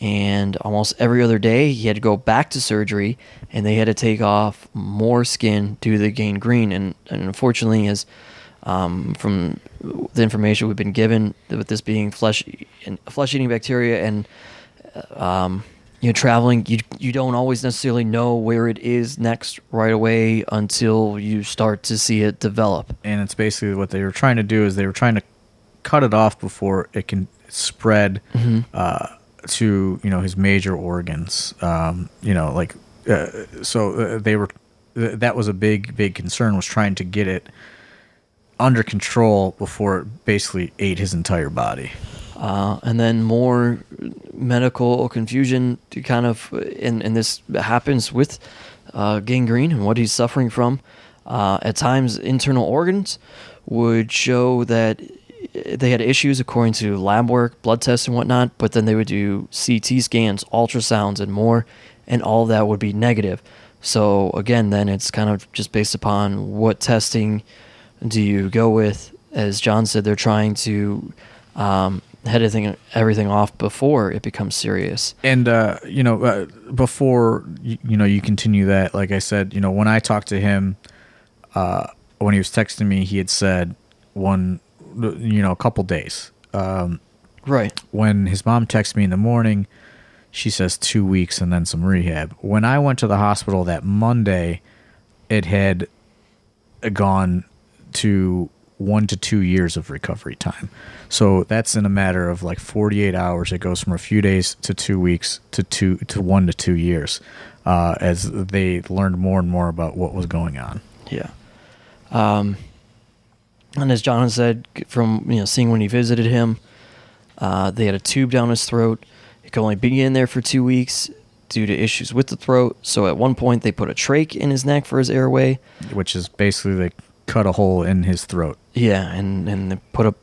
And almost every other day, he had to go back to surgery and they had to take off more skin due to the gangrene. And, and unfortunately, as um, from the information we've been given, with this being flesh flesh eating bacteria and um, you know traveling you you don't always necessarily know where it is next right away until you start to see it develop and it's basically what they were trying to do is they were trying to cut it off before it can spread uh, to you know his major organs. Um, you know, like uh, so uh, they were. th- That was a big, big concern was trying to get it under control before it basically ate his entire body. uh, and then more medical confusion to kind of and, and this happens with uh, gangrene and what he's suffering from uh, at times internal organs would show that they had issues according to lab work blood tests and whatnot but then they would do ct scans ultrasounds and more and all that would be negative so again then it's kind of just based upon what testing do you go with? As John said, they're trying to um, head everything everything off before it becomes serious. And uh, you know, uh, before you, you know, you continue that. Like I said, you know, when I talked to him, uh, when he was texting me, he had said one, you know, a couple days. Um, Right. when his mom texts me in the morning, she says two weeks and then some rehab. When I went to the hospital that Monday, it had gone to one to two years of recovery time. So that's in a matter of like 48 hours. It goes from a few days to two weeks to two to one to two years uh, as they learned more and more about what was going on. Yeah. Um, and as John said, from you know seeing when he visited him, uh, they had a tube down his throat. He could only be in there for two weeks due to issues with the throat. So at one point they put a trach in his neck for his airway. Which is basically they cut a hole in his throat, Yeah, and and they put a,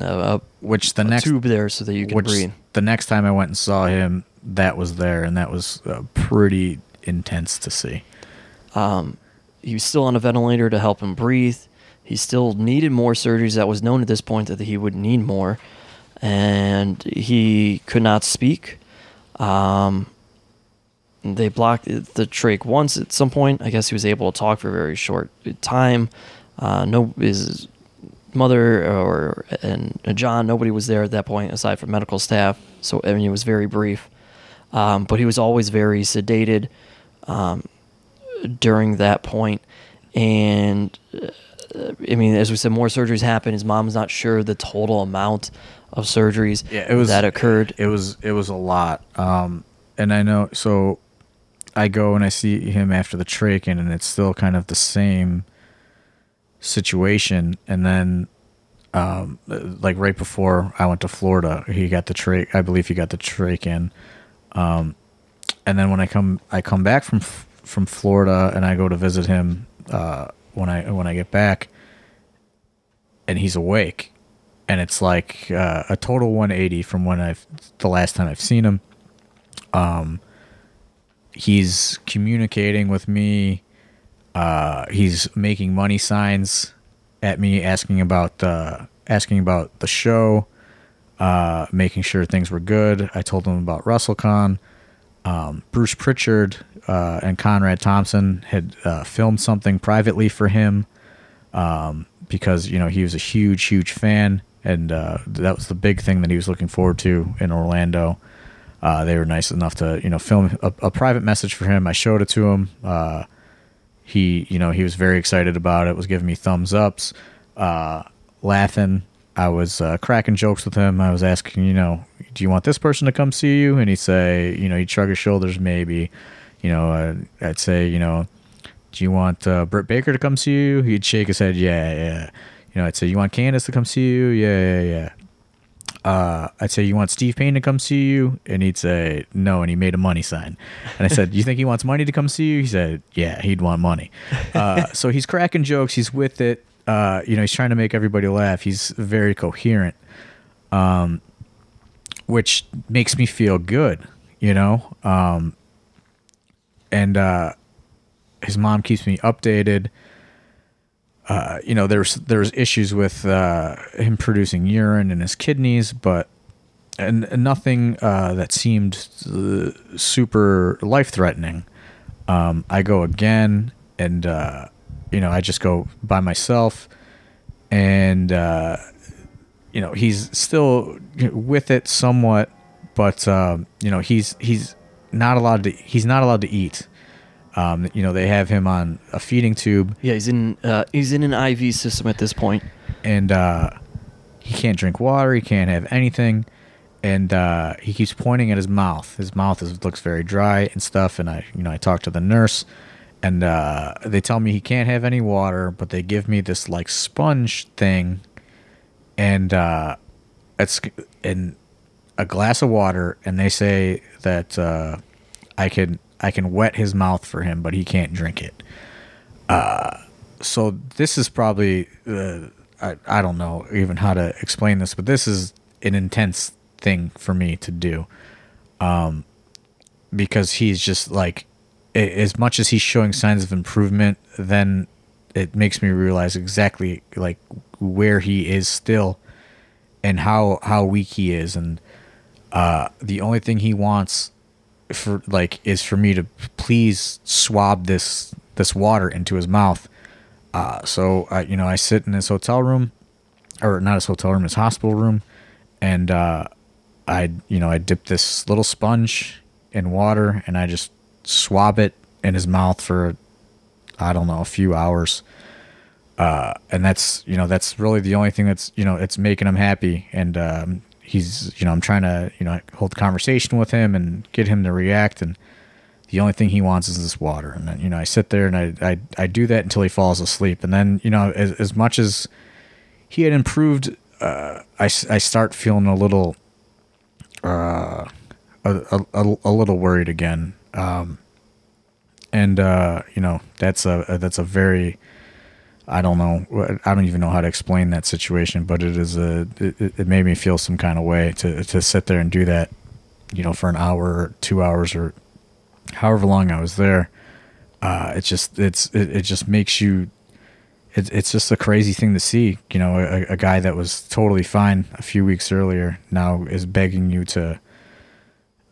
a, which the a next tube there so that you can which breathe. the next time I went and saw him, that was there, and that was uh, pretty intense to see. he was still on a ventilator to help him breathe. He still needed more surgeries. That was known at this point that he would need more, and he could not speak. Um, they blocked the trach once at some point. I guess he was able to talk for a very short time. Uh, no, his mother or and John, nobody was there at that point aside from medical staff. So I mean, it was very brief. Um, but he was always very sedated um, during that point, and uh, I mean, as we said, more surgeries happen. His mom's not sure the total amount of surgeries Yeah, it was that occurred. It was it was a lot. Um, and I know so. I go and I see him after the trachea, and it's still kind of the same situation. And then, um, like right before I went to Florida, he got the trach. I believe he got the trach in. Um, and then when I come, I come back from from Florida, and I go to visit him. Uh, when I when I get back, and he's awake, and it's like uh, a total 180 from when I've the last time I've seen him. Um, he's communicating with me. Uh, he's making money signs at me, asking about the asking about the show, uh, making sure things were good. I told him about WrestleCon. Um, Bruce Pritchard uh, and Conrad Thompson had uh, filmed something privately for him um, because you know he was a huge, huge fan, and uh, that was the big thing that he was looking forward to in Orlando. Uh, they were nice enough to you know film a, a private message for him. I showed it to him. Uh, he you know he was very excited about it. Was giving me thumbs ups, uh, laughing. I was cracking jokes with him. I was asking, you know, do you want this person to come see you? And he'd say, you know, he'd shrug his shoulders, maybe. You know, uh, I'd say, you know, do you want uh, Britt Baker to come see you? He'd shake his head, yeah, yeah. You know, I'd say, you want Candace to come see you? Yeah, yeah, yeah. Uh, I'd say, you want Steve Payne to come see you? And he'd say, no. And he made a money sign. And I said, you think he wants money to come see you? He said, yeah, he'd want money. Uh, [laughs] so he's cracking jokes. He's with it. Uh, you know, he's trying to make everybody laugh. He's very coherent, um, which makes me feel good, you know. Um, and uh, his mom keeps me updated. Uh, you know, there's there's issues with uh, him producing urine in his kidneys, but and, and nothing uh, that seemed uh, super life threatening. Um, I go again, and uh, you know, I just go by myself, and you know, he's still with it somewhat, but um, you know, he's he's not allowed to he's not allowed to eat. Um, you know, they have him on a feeding tube, Yeah, he's in uh, he's in an IV system at this and uh, he can't drink water. He can't have anything, and uh, he keeps pointing at his mouth. His mouth is, looks very dry and stuff. And I, you know, I talk to the nurse, and uh, they tell me he can't have any water, but they give me this like sponge thing, and uh, it's in a glass of water, and they say that uh, I can I can wet his mouth for him, but he can't drink it. Uh, so this is probably uh, I, I don't know even how to explain this, but this is an intense thing for me to do. Um, because he's just like as much as he's showing signs of improvement, then it makes me realize exactly like where he is still and how how weak he is and uh the only thing he wants for like is for me to please swab this this water into his mouth. Uh so I you know I sit in his hotel room or not his hotel room his hospital room and uh I you know I dip this little sponge in water and I just swab it in his mouth for I don't know a few hours. Uh, and that's you know that's really the only thing that's you know it's making him happy. And um, he's you know i'm trying to you know hold the conversation with him and get him to react and the only thing he wants is this water. And then you know i sit there and i i, I do that until he falls asleep. And then you know as, as much as he had improved uh, I, I start feeling a little uh, a, a, a little worried again. Um, and uh, you know that's a that's a very I don't know. I don't even know how to explain that situation, but it is a. It, it made me feel some kind of way to to sit there and do that, you know, for an hour or two hours or however long I was there. Uh, it just it's it, it just makes you. It, it's just a crazy thing to see. You know, a, a guy that was totally fine a few weeks earlier now is begging you to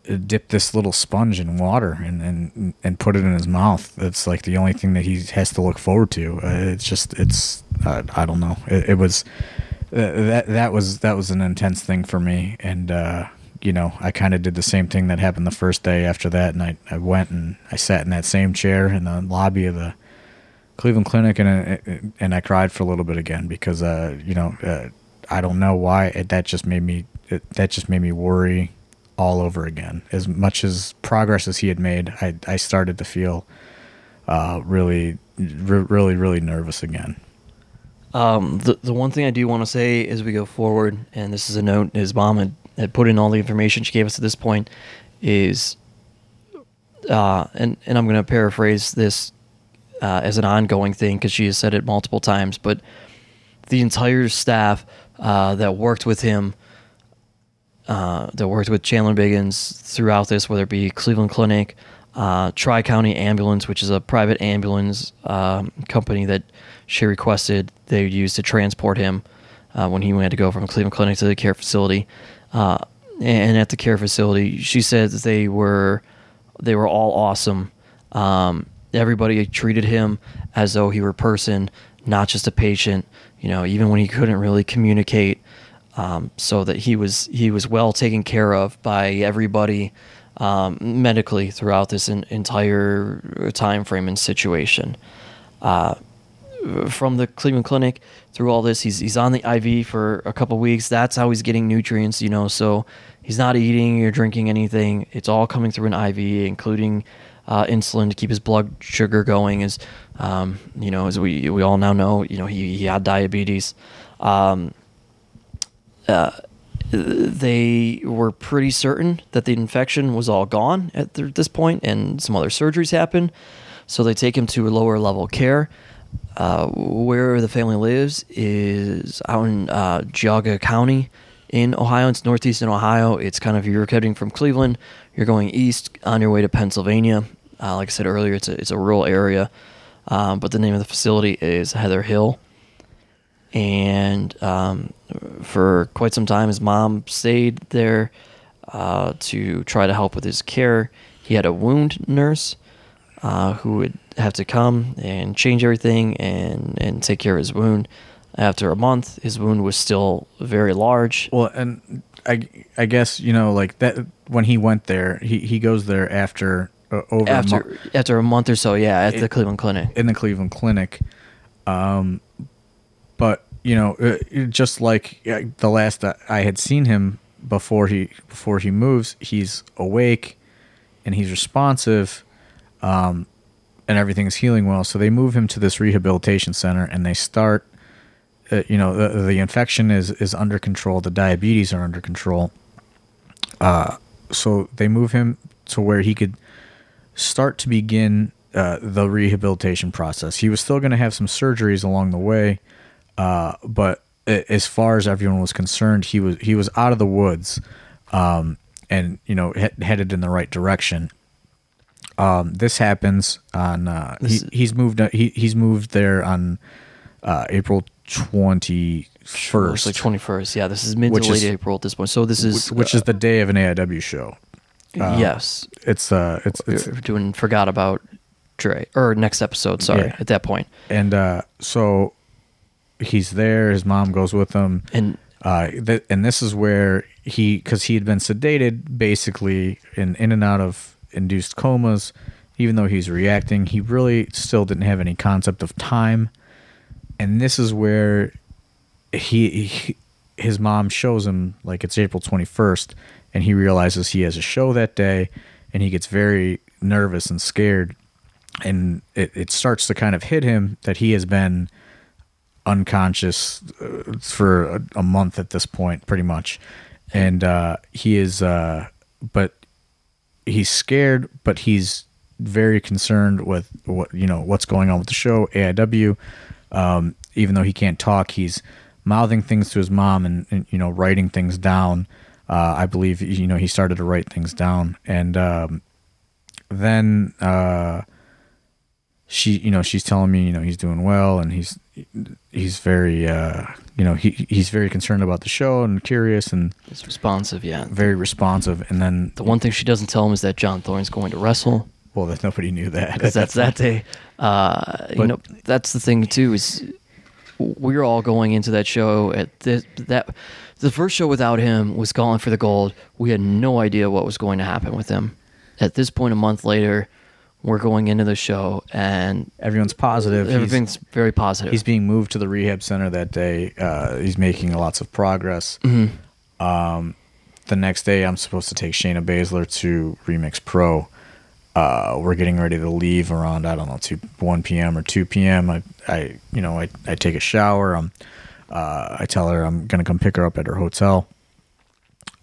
dip this little sponge in water and, and and put it in his mouth. It's like the only thing that he has to look forward to. Uh, it's just it's uh, I don't know. It, it was uh, that that was that was an intense thing for me, and uh, you know I kind of did the same thing that happened the first day after that, and I I went and I sat in that same chair in the lobby of the Cleveland Clinic, and and I cried for a little bit again because uh, you know uh, I don't know why it, that just made me it, that just made me worry all over again. As much as progress as he had made, I I started to feel uh, really re- really really nervous again. Um, the the one thing I do want to say as we go forward, and this is a note his mom had, had put in all the information she gave us at this point, is, uh, and and I'm going to paraphrase this uh, as an ongoing thing because she has said it multiple times, but the entire staff uh, that worked with him, uh, that worked with Chandler Biggins throughout this, whether it be Cleveland Clinic, uh, Tri County Ambulance, which is a private ambulance um, company that she requested they use to transport him uh, when he had to go from Cleveland Clinic to the care facility. Uh, and at the care facility, she said that they were they were all awesome. Um, everybody treated him as though he were a person, not just a patient. You know, even when he couldn't really communicate, um, so that he was he was well taken care of by everybody um, medically throughout this en- entire time frame and situation. Uh, from the Cleveland Clinic through all this, he's he's on the IV for a couple weeks. That's how he's getting nutrients, you know. So he's not eating or drinking anything. It's all coming through an IV, including uh, insulin to keep his blood sugar going. As um, you know, as we we all now know, you know he, he had diabetes. Um, uh, they were pretty certain that the infection was all gone at th- this point, and some other surgeries happened. So they take him to a lower level care. Uh, where the family lives is out in uh, Geauga County in Ohio. It's northeastern Ohio. It's kind of you're heading from Cleveland, you're going east on your way to Pennsylvania. Uh, like I said earlier, it's a, it's a rural area, um, but the name of the facility is Heather Hill. And um, for quite some time, his mom stayed there uh, to try to help with his care. He had a wound nurse uh, who would have to come and change everything and, and take care of his wound. After a month, his wound was still very large. Well, and I I guess you know like that when he went there, he he goes there after uh, over a After mo- after a month or so, yeah, at the Cleveland Clinic. in the Cleveland Clinic. Um, but you know, uh, it- just like uh, the last that I had seen him before he before he moves, he's awake and he's responsive, um, and everything's healing well. So they move him to this rehabilitation center, and they start. Uh, you know, the, the infection is is under control. The diabetes are under control. Uh, so they move him to where he could start to begin uh, the rehabilitation process. He was still going to have some surgeries along the way, uh, but as far as everyone was concerned, he was he was out of the woods, um, and you know he- headed in the right direction. Um, this happens on uh, he, he's moved he he's moved there on uh, April twenty first, like twenty first. Yeah, this is mid to late is- April at this point. So this is which is the day of an AIW show. uh, yes. It's uh it's it's We're doing forgot about Dre or next episode. Sorry, Yeah. at that point. and uh, so he's there. His mom goes with him, And uh, th- and this is where he, because he had been sedated, basically in in and out of induced comas. Even though he's reacting, he really still didn't have any concept of time. And this is where he, he his mom shows him like it's April twenty first, and he realizes he has a show that day, and he gets very nervous and scared and it, it starts to kind of hit him that he has been unconscious uh, for a, a month at this point pretty much. And uh, he is uh, but he's scared but he's very concerned with what you know what's going on with the show aiw um, even though he can't talk he's mouthing things to his mom and, and you know writing things down. Uh, i believe you know he started to write things down. And um, then uh, she you know she's telling me you know he's doing well and he's he's very uh you know he he's very concerned about the show and curious and it's responsive. Yeah. very responsive and then The one thing she doesn't tell him is that John Thorne's going to wrestle well that nobody knew that [laughs] because that's that day. Uh, you But- know, that's the thing too is we're all going into that show at this that the first show without him was Gauntlet for the Gold. We had no idea what was going to happen with him. At this point, a month later, we're going into the show, and Everyone's positive. He's- everything's very positive. He's being moved to the rehab center that day. Uh, he's making lots of progress. Um, the next day, I'm supposed to take Shayna Baszler to Remix Pro. Uh, we're getting ready to leave around I don't know two one p.m. or two p.m. I, I you know I, I take a shower. I'm uh, I tell her I'm gonna come pick her up at her hotel.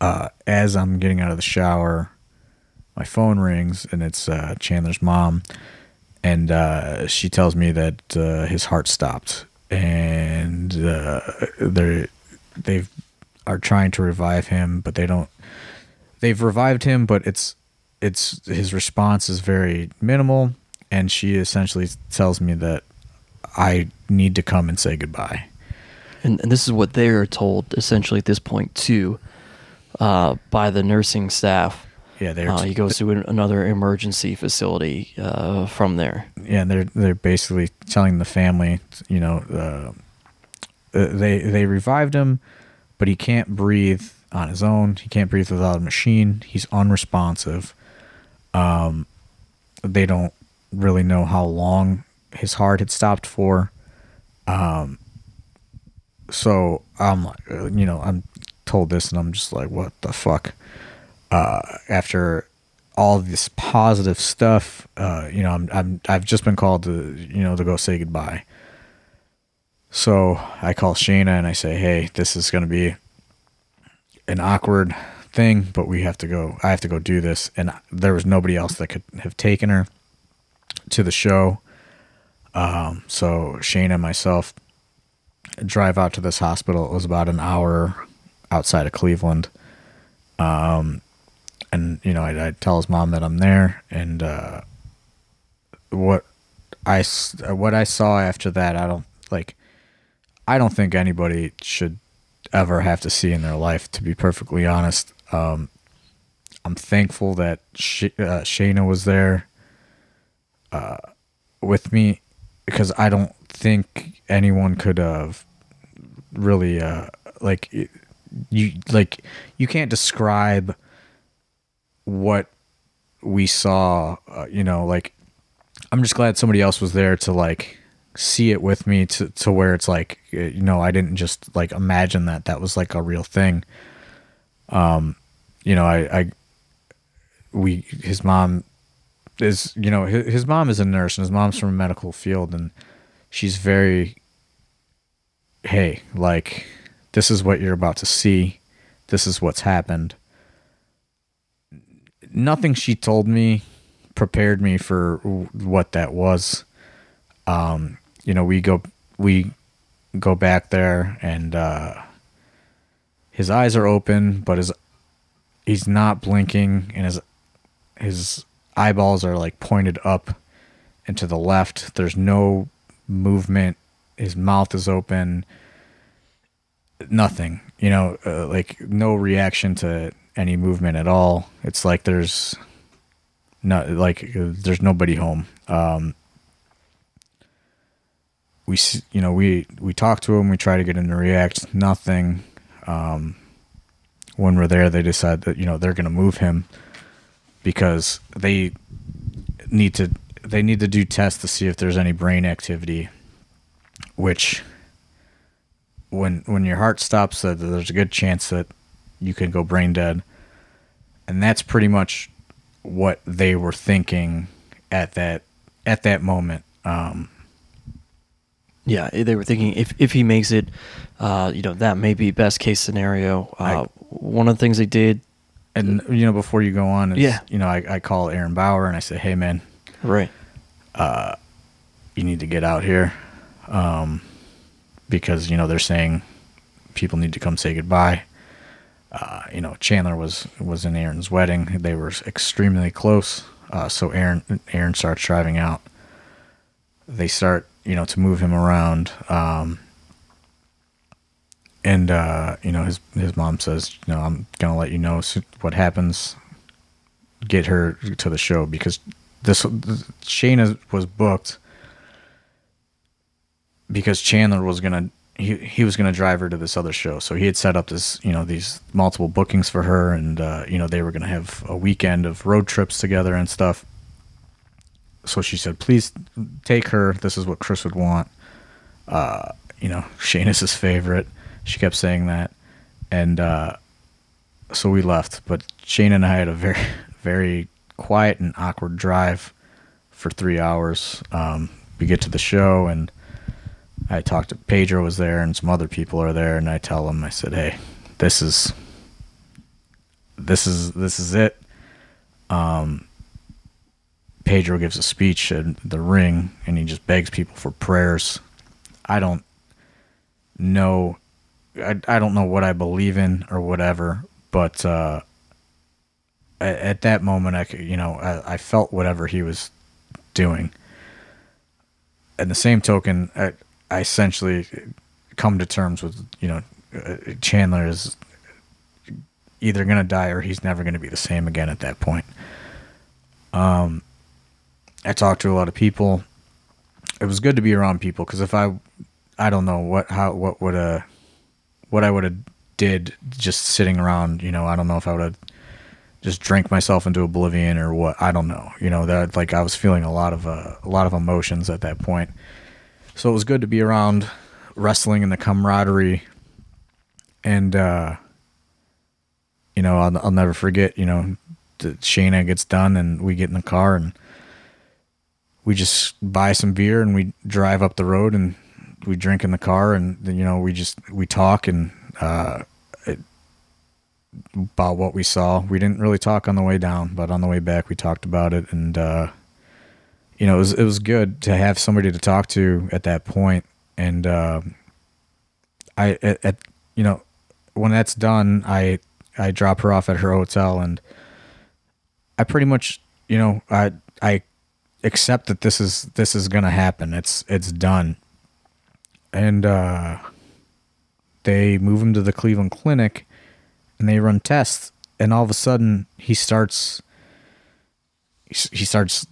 Uh, as I'm getting out of the shower, my phone rings and it's uh, Chandler's mom, and uh, she tells me that uh, his heart stopped, and uh, they they are trying to revive him, but they don't. They've revived him, but it's it's his response is very minimal, and she essentially tells me that I need to come and say goodbye. and, and this is what they are told essentially at this point too, uh, by the nursing staff. Yeah, they're Uh, he goes to an, another emergency facility uh, from there. yeah, and they're they're basically telling the family, you know, uh, uh, they they revived him, but he can't breathe on his own. He can't breathe without a machine. He's unresponsive. Um, they don't really know how long his heart had stopped for. Um, so I'm like, uh, you know, I'm told this, and I'm just like, what the fuck? Uh, after all this positive stuff, uh, you know, I'm, I'm I've just been called to you know to go say goodbye. So I call Shayna and I say, hey, this is gonna be an awkward thing, but we have to go. I have to go do this, and there was nobody else that could have taken her to the show. Um, so Shayna and myself drive out to this hospital. It was about an hour outside of Cleveland. Um, and you know, I, I tell his mom that I'm there, and uh, what I what I saw after that, I don't like. I don't think anybody should ever have to see in their life. To be perfectly honest, um, I'm thankful that Sh- uh, Shayna was there uh, with me because I don't think anyone could have really uh, like you like you can't describe what we saw uh, you know like i'm just glad somebody else was there to like see it with me to to where it's like you know i didn't just like imagine that. That was like a real thing. Um you know i i we his mom is you know his, his mom is a nurse and his mom's from a medical field and she's very hey like this is what you're about to see. This is what's happened nothing she told me prepared me for what that was. Um, you know, we go we go back there and uh, his eyes are open, but his he's not blinking, and his his eyeballs are like pointed up and to the left. There's no movement. His mouth is open. Nothing, you know, uh, like no reaction to any movement at all. It's like there's no like there's nobody home. Um, we you know we we talk to him. We try to get him to react. Nothing. Um, when we're there, they decide that you know they're going to move him because they need to they need to do tests to see if there's any brain activity, which when when your heart stops, uh, there's a good chance that you can go brain dead, and that's pretty much what they were thinking at that at that moment. Um, Yeah, they were thinking if if he makes it, uh, you know, that may be best case scenario. Uh, I- one of the things they did, and you know, before you go on, Yeah. you know, I, I call Aaron Bauer and I say, "Hey, man, right? you need to get out here," um, because you know they're saying people need to come say goodbye. Uh, you know, Chandler was was in Aaron's wedding. They were extremely close. Uh, so Aaron Aaron starts driving out. They start, you know, to move him around. Um, and uh, you know, his his mom says, you know, I'm gonna let you know what happens. Get her to the show because this Shayna was booked because Chandler was gonna he he was gonna drive her to this other show. So he had set up this you know these multiple bookings for her, and uh, you know they were gonna have a weekend of road trips together and stuff. so she said, "Please take her. This is what Chris would want." Uh, you know, [laughs] Shayna is his favorite. She kept saying that, and uh, so we left. But Shayna and I had a very, [laughs] very quiet and awkward drive for three hours. Um, we get to the show, and I talked to Pedro was there, and some other people are there, and I tell them, I said, "Hey, this is, this is, this is it." Um, Pedro gives a speech at the ring, and he just begs people for prayers. I don't know I, I don't know what I believe in or whatever, but uh, at, at that moment, I could, you know I, felt whatever he was doing. And the same token, I essentially come to terms with you know uh, Chandler is either gonna die or he's never gonna be the same again at that point. Um, I talked to a lot of people. It was good to be around people because if I, I don't know what how what would uh what I would have did just sitting around. You know, I don't know if I would have just drank myself into oblivion or what. I don't know. You know that like I was feeling a lot of uh, a lot of emotions at that point. So it was good to be around wrestling and the camaraderie, and uh, you know I'll, I'll never forget. You know, the Shayna gets done and we get in the car and we just buy some beer and we drive up the road and we drink in the car and then you know we just we talk and uh, it, about what we saw. We didn't really talk on the way down, but on the way back we talked about it and uh, you know it was it was good to have somebody to talk to at that point. And uh, I at, at you know when that's done I I drop her off at her hotel and I pretty much you know I I accept that this is this is gonna happen. It's it's done. And uh, they move him to the Cleveland Clinic, and they run tests, and all of a sudden he starts he starts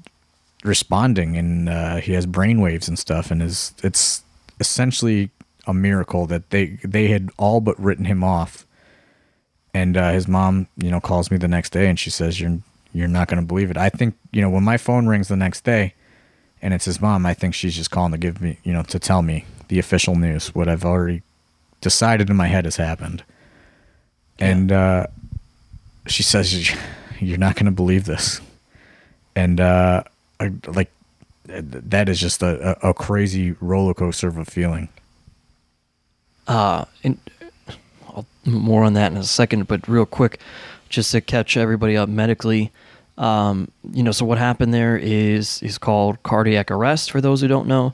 responding, and uh, he has brainwaves and stuff, and is it's essentially a miracle that they they had all but written him off. And uh, his mom, you know, calls me the next day, and she says, "You're you're not going to believe it." I think you know when my phone rings the next day, and it's his mom. I think she's just calling to give me, you know, to tell me the official news, what I've already decided in my head has happened. And uh, she says, "You're not going to believe this," and uh, Like that is just a, a crazy roller coaster of a feeling. Uh, and I'll more on that in a second, but real quick, just to catch everybody up medically. Um, you know, so what happened there is is called cardiac arrest. For those who don't know,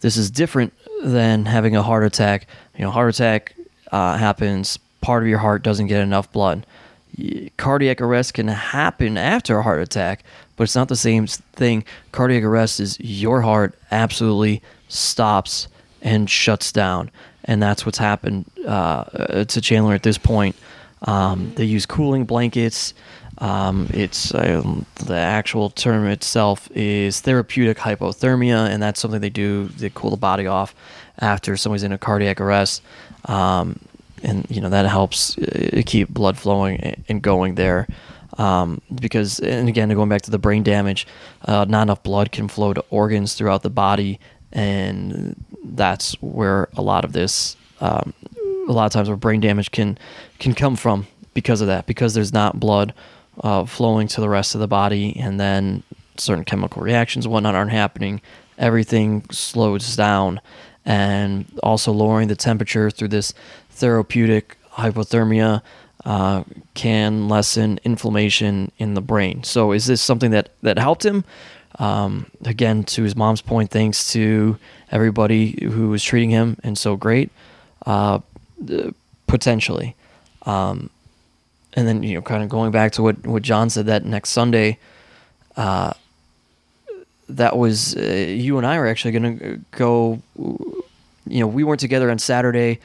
this is different than having a heart attack. You know, heart attack uh, happens. Part of your heart doesn't get enough blood. Cardiac arrest can happen after a heart attack, but it's not the same thing. Cardiac arrest is your heart absolutely stops and shuts down, and that's what's happened uh, to Chandler at this point. Um, they use cooling blankets. Um, it's um, the actual term itself is therapeutic hypothermia, and that's something they do. They cool the body off after somebody's in a cardiac arrest, um, and you know that helps uh, keep blood flowing and going there. Um, because, and again, going back to the brain damage, uh, not enough blood can flow to organs throughout the body, and that's where a lot of this, um, a lot of times where brain damage can can come from because of that, because there's not blood uh, flowing to the rest of the body, and then certain chemical reactions whatnot aren't happening. Everything slows down, and also lowering the temperature through this therapeutic hypothermia uh, can lessen inflammation in the brain. So, is this something that that helped him? Um, again, to his mom's point, thanks to everybody who was treating him and so great, uh, potentially. Um, and then you know, kind of going back to what what John said that next Sunday, uh, that was uh, you and I were actually going to go. You know, we weren't together on Saturday.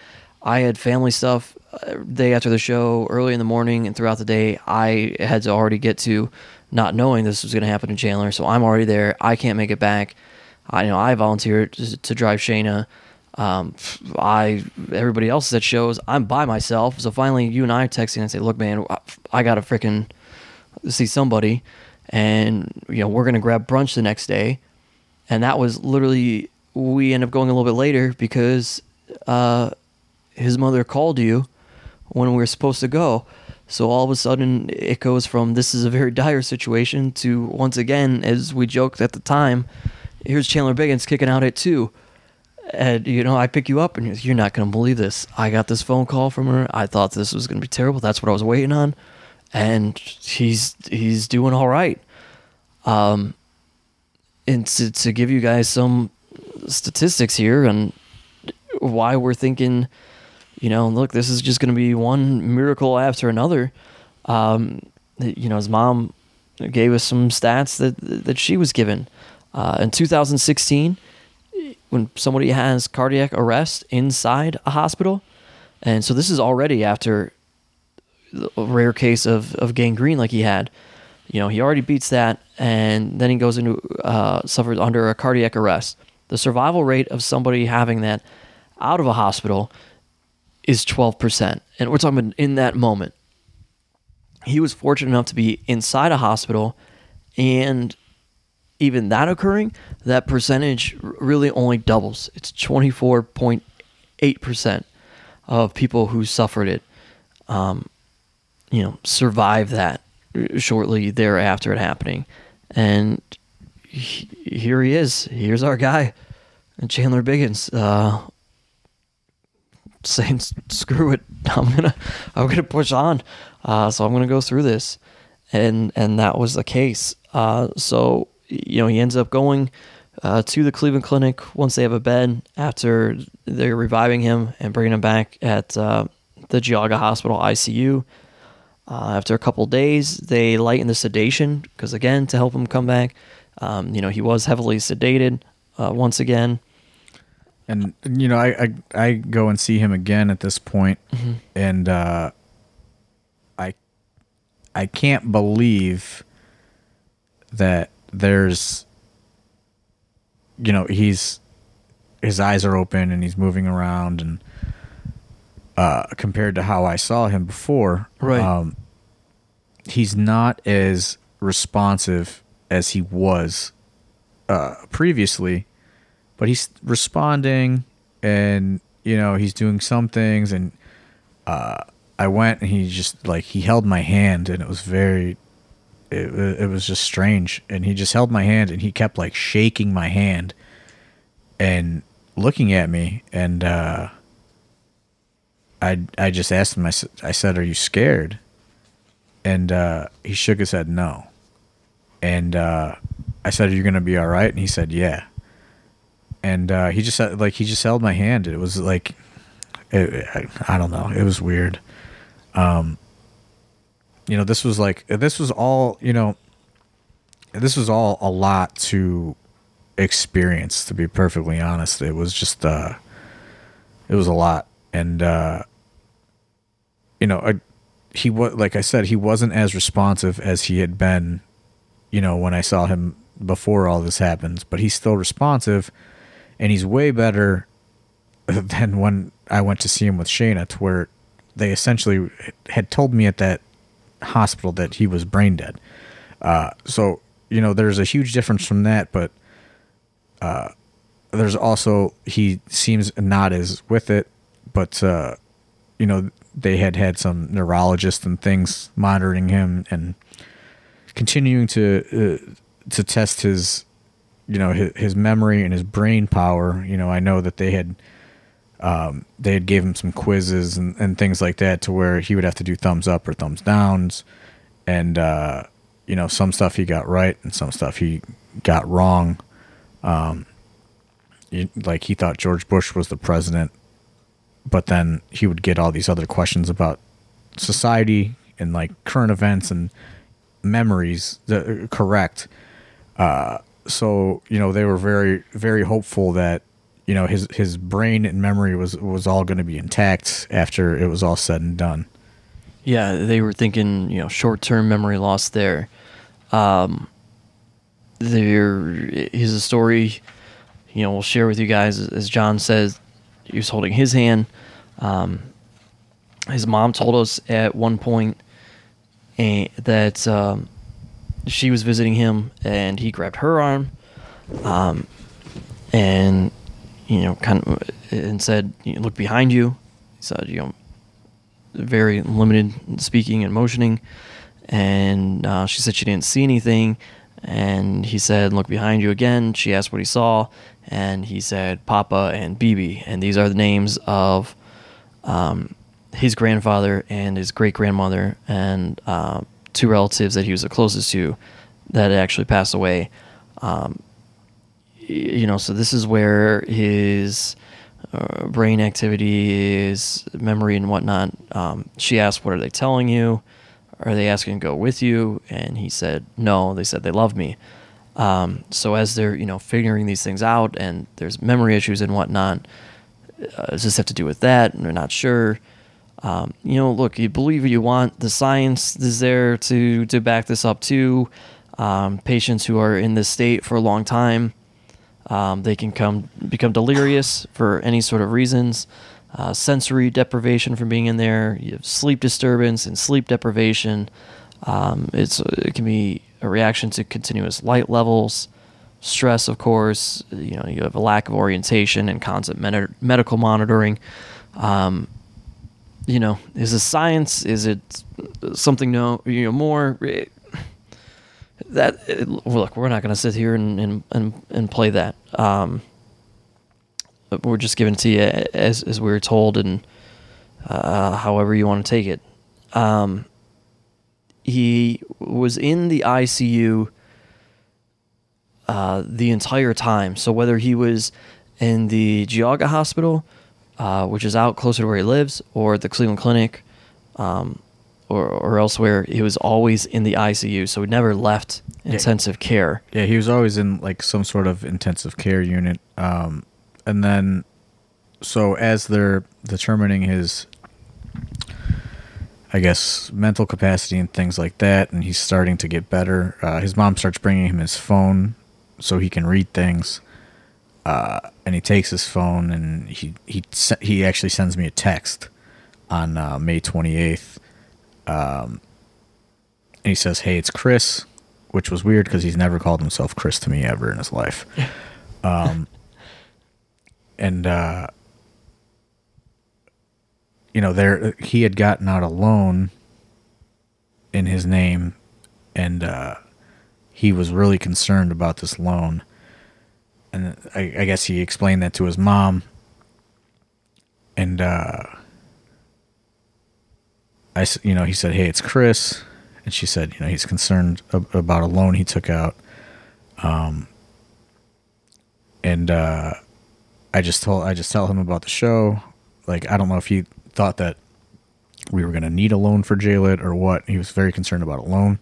I had family stuff uh, day after the show, early in the morning, and throughout the day. I had to already get to not knowing this was going to happen in Chandler, so I'm already there. I can't make it back. I you know I volunteered to, to drive Shayna. Um, I everybody else is at shows. I'm by myself. So finally, you and I are texting and say, "Look, man, I, I gotta freaking see somebody." and you know we're gonna grab brunch the next day, and that was literally we end up going a little bit later because uh, his mother called you when we were supposed to go. So all of a sudden, it goes from this is a very [laughs] dire situation to once again, as we joked at the time, here's Chandler Biggins kicking out at two. And you know, I pick you up, and you're- you're not going to believe this. I got this phone call from her. I thought this was going to be terrible. That's what I was waiting on, and he's he's doing all right. Um, and to to give you guys some statistics here and why we're thinking, you know, look, this is just going to be one miracle after another. Um, you know, his mom gave us some stats that that she was given uh, in 2016 when somebody has cardiac arrest inside a hospital, and so this is already after a rare case of, of gangrene like he had. You know, he already beats that, and then he goes into uh, suffers under a cardiac arrest. The survival rate of somebody having that out of a hospital is 12%. And we're talking about in that moment. He was fortunate enough to be inside a hospital, and even that occurring, that percentage really only doubles. It's 24.8% of people who suffered it um, you know, survive that shortly thereafter it happening. And he, here he is. Here's our guy, Chandler Biggins, uh, saying, "Screw it, [laughs] I'm gonna, I'm gonna push on." Uh, so I'm gonna go through this, and and that was the case. Uh, so you know, he ends up going uh, to the Cleveland Clinic once they have a bed after they're reviving him and bringing him back at uh, the Geauga Hospital ICU. Uh, after a couple days, they lighten the sedation because, again, to help him come back, um, you know, he was heavily sedated uh, once again. And you know I, I I go and see him again at this point, and uh, I I can't believe that there's you know he's his eyes are open and he's moving around and uh, compared to how I saw him before, Right. Um, he's not as responsive as he was uh, previously but he's responding and you know he's doing some things and uh i went and he just like he held my hand and it was very it, it was just strange. And he just held my hand and he kept like shaking my hand and looking at me and uh i i just asked him I said are you scared? And uh he shook his head no. And uh i said are you gonna be all right? And he said yeah and uh, he just like he just held my hand. It was like, it, I, I don't know. It was weird. Um, you know, this was like this was all you know. This was all a lot to experience. To be perfectly honest, it was just uh, it was a lot, and uh, you know, I, he was like I said, he wasn't as responsive as he had been, you know, when I saw him before all this happens. But he's still responsive and he's way better [laughs] than when I went to see him with Shayna, to where they essentially had told me at that hospital that he was brain dead. Uh, so you know, there's a huge difference from that, but uh, there's also he seems not as with it, but uh, you know, they had had some neurologists and things monitoring him and continuing to uh, to test his you know his, his memory and his brain power you know i know that they had um, they had gave him some quizzes and, and things like that to where he would have to do thumbs up or thumbs downs. And uh, you know some stuff he got right and some stuff he got wrong. Um, like he thought george bush was the president but then he would get all these other questions about society and like current events and memories that correct. Uh, so you know they were very very hopeful that you know his his brain and memory was was all going to be intact after it was all said and done Yeah, they were thinking, you know, short-term memory loss there. Um, there is a story, you know, we'll share with you guys. As John says, he was holding his hand. Um, his mom told us at one point eh, that um, she was visiting him, and he grabbed her arm, um, and you know, kind of, and said, you know, "Look behind you." He said, "You know, very limited speaking and motioning," and uh, she said she didn't see anything. And he said, "Look behind you again." She asked what he saw, and he said, "Papa and Bibi," and these are the names of um, his grandfather and his great grandmother and uh, two relatives that he was the closest to that actually passed away. Um, you know, so this is where his uh, brain activity, his memory, and whatnot. Um, she asked, "What are they telling you? Are they asking to go with you?" And he said, "No." They said they love me. Um, so as they're you know figuring these things out, and there's memory issues and whatnot, uh, does this have to do with that? And they're not sure. Um, you know, look, you believe what you want. The science is there to to back this up too. Um, patients who are in this state for a long time, um, they can come become delirious for any sort of reasons. Uh, sensory deprivation from being in there. You have sleep disturbance and sleep deprivation. Um, it's it can be a reaction to continuous light levels, stress, of course. You know, you have a lack of orientation and constant med- medical monitoring. Um, you know, is it science? Is it something no, you know, more? Eh, That eh, look, we're not going to sit here and and and, and play that. Um, we're just giving it to you as as we were told, and uh, however you want to take it. Um, he was in the ICU uh, the entire time. So whether he was in the Geauga Hospital, uh, which is out closer to where he lives, or the Cleveland Clinic, um, or, or elsewhere, he was always in the ICU. So he never left intensive care. Yeah, he was always in like some sort of intensive care unit. Um, and then, so as they're determining his, I guess, mental capacity and things like that, and he's starting to get better, uh, his mom starts bringing him his phone so he can read things. Uh, and he takes his phone and he he he actually sends me a text on uh, May twenty eighth. Um, and he says, "Hey, it's Chris," which was weird because he's never called himself Chris to me ever in his life. [laughs] Um, and uh, you know, there he had gotten out a loan in his name, and uh, he was really concerned about this loan. And I, I guess he explained that to his mom, and uh, I, you know, he said, "Hey, it's Chris," and she said, "You know, he's concerned ab- about a loan he took out." Um, and uh, I just told, I just tell him about the show. Like, I don't know if he thought that we were going to need a loan for Jaylit or what. He was very concerned about a loan.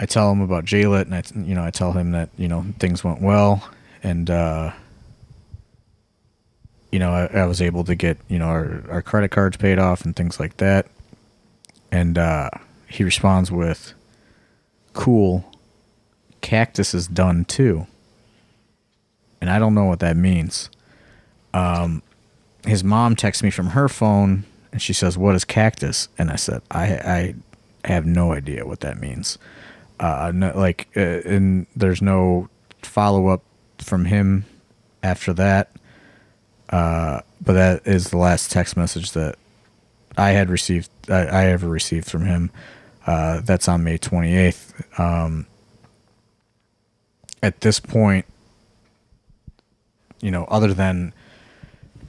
I tell him about Jaylit, and I, you know, I tell him that you know things went well, and uh, you know, I, I was able to get you know our, our credit cards paid off and things like that. And uh, he responds with, "Cool, cactus is done too." And I don't know what that means. Um, his mom texts me from her phone, and she says, "What is cactus?" And I said, "I I have no idea what that means." Uh, no, like, uh, and there's no follow up from him after that. Uh, but that is the last text message that I had received. I, I ever received from him. Uh, that's on May 28th. Um, at this point, you know, other than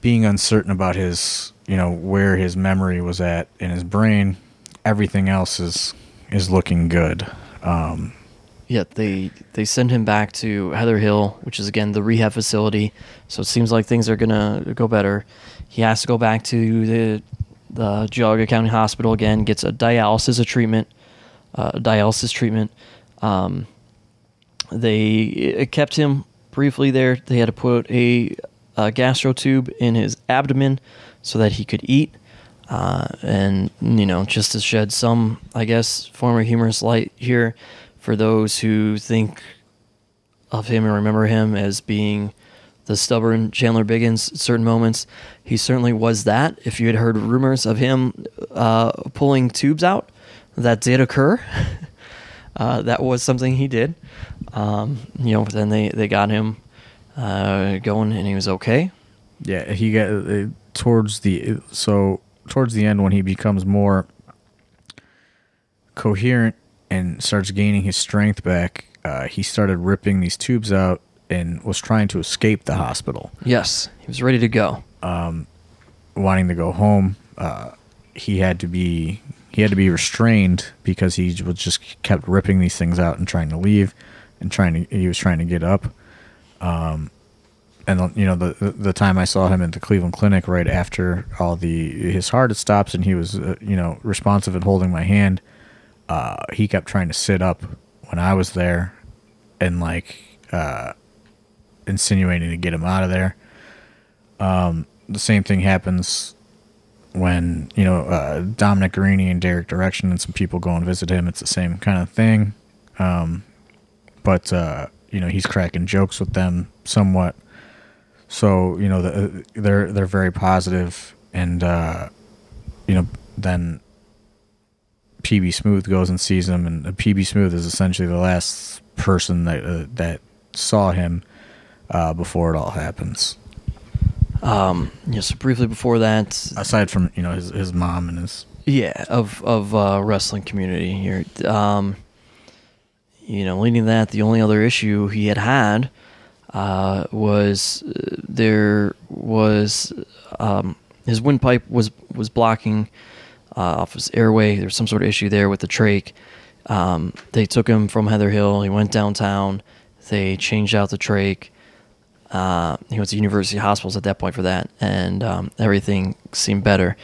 being uncertain about his, you know, where his memory was at in his brain, everything else is is looking good. Um, Yeah, they they send him back to Heather Hill, which is again the rehab facility. So it seems like things are gonna go better. He has to go back to the the Geauga County Hospital again, gets a dialysis treatment, uh, dialysis treatment. Um, they kept him briefly there. They had to put a, a gastro tube in his abdomen so that he could eat, uh, and you know just to shed some, I guess, form of humorous light here for those who think of him and remember him as being the stubborn Chandler Biggins at certain moments. He certainly was that. If you had heard rumors of him uh, pulling tubes out, that did occur. [laughs] uh, that was something he did. Um, you know, then they they got him uh, going, and he was okay. Yeah, he got uh, towards the so towards the end when he becomes more coherent and starts gaining his strength back. Uh, he started ripping these tubes out and was trying to escape the hospital, Yes, he was ready to go. Um, wanting to go home. Uh, he had to be he had to be restrained because he was just kept ripping these things out and trying to leave and trying to he was trying to get up. Um, and you know the the time I saw him at the Cleveland Clinic right after all the his heart stops and he was uh, you know responsive and holding my hand. Uh, he kept trying to sit up when I was there, and like uh, insinuating to get him out of there. Um, the same thing happens when you know uh, Dominic Guarini and Derek Direction and some people go and visit him. It's the same kind of thing, um, but uh, you know he's cracking jokes with them somewhat. So you know the, they're they're very positive, and uh, you know then PB Smooth goes and sees him, and PB Smooth is essentially the last person that uh, that saw him uh, before it all happens. Um, yeah, so briefly before that, Aside from you know his his mom and his yeah, of of uh, wrestling community here. Um, you know, leading that, the only other issue he had had uh, was there was um, his windpipe was was blocking uh, off his airway. There was some sort of issue there with the trach. Um, they took him from Heather Hill. He went downtown. They changed out the trach. Uh, he went to University Hospitals at that point for that, and um, everything seemed better.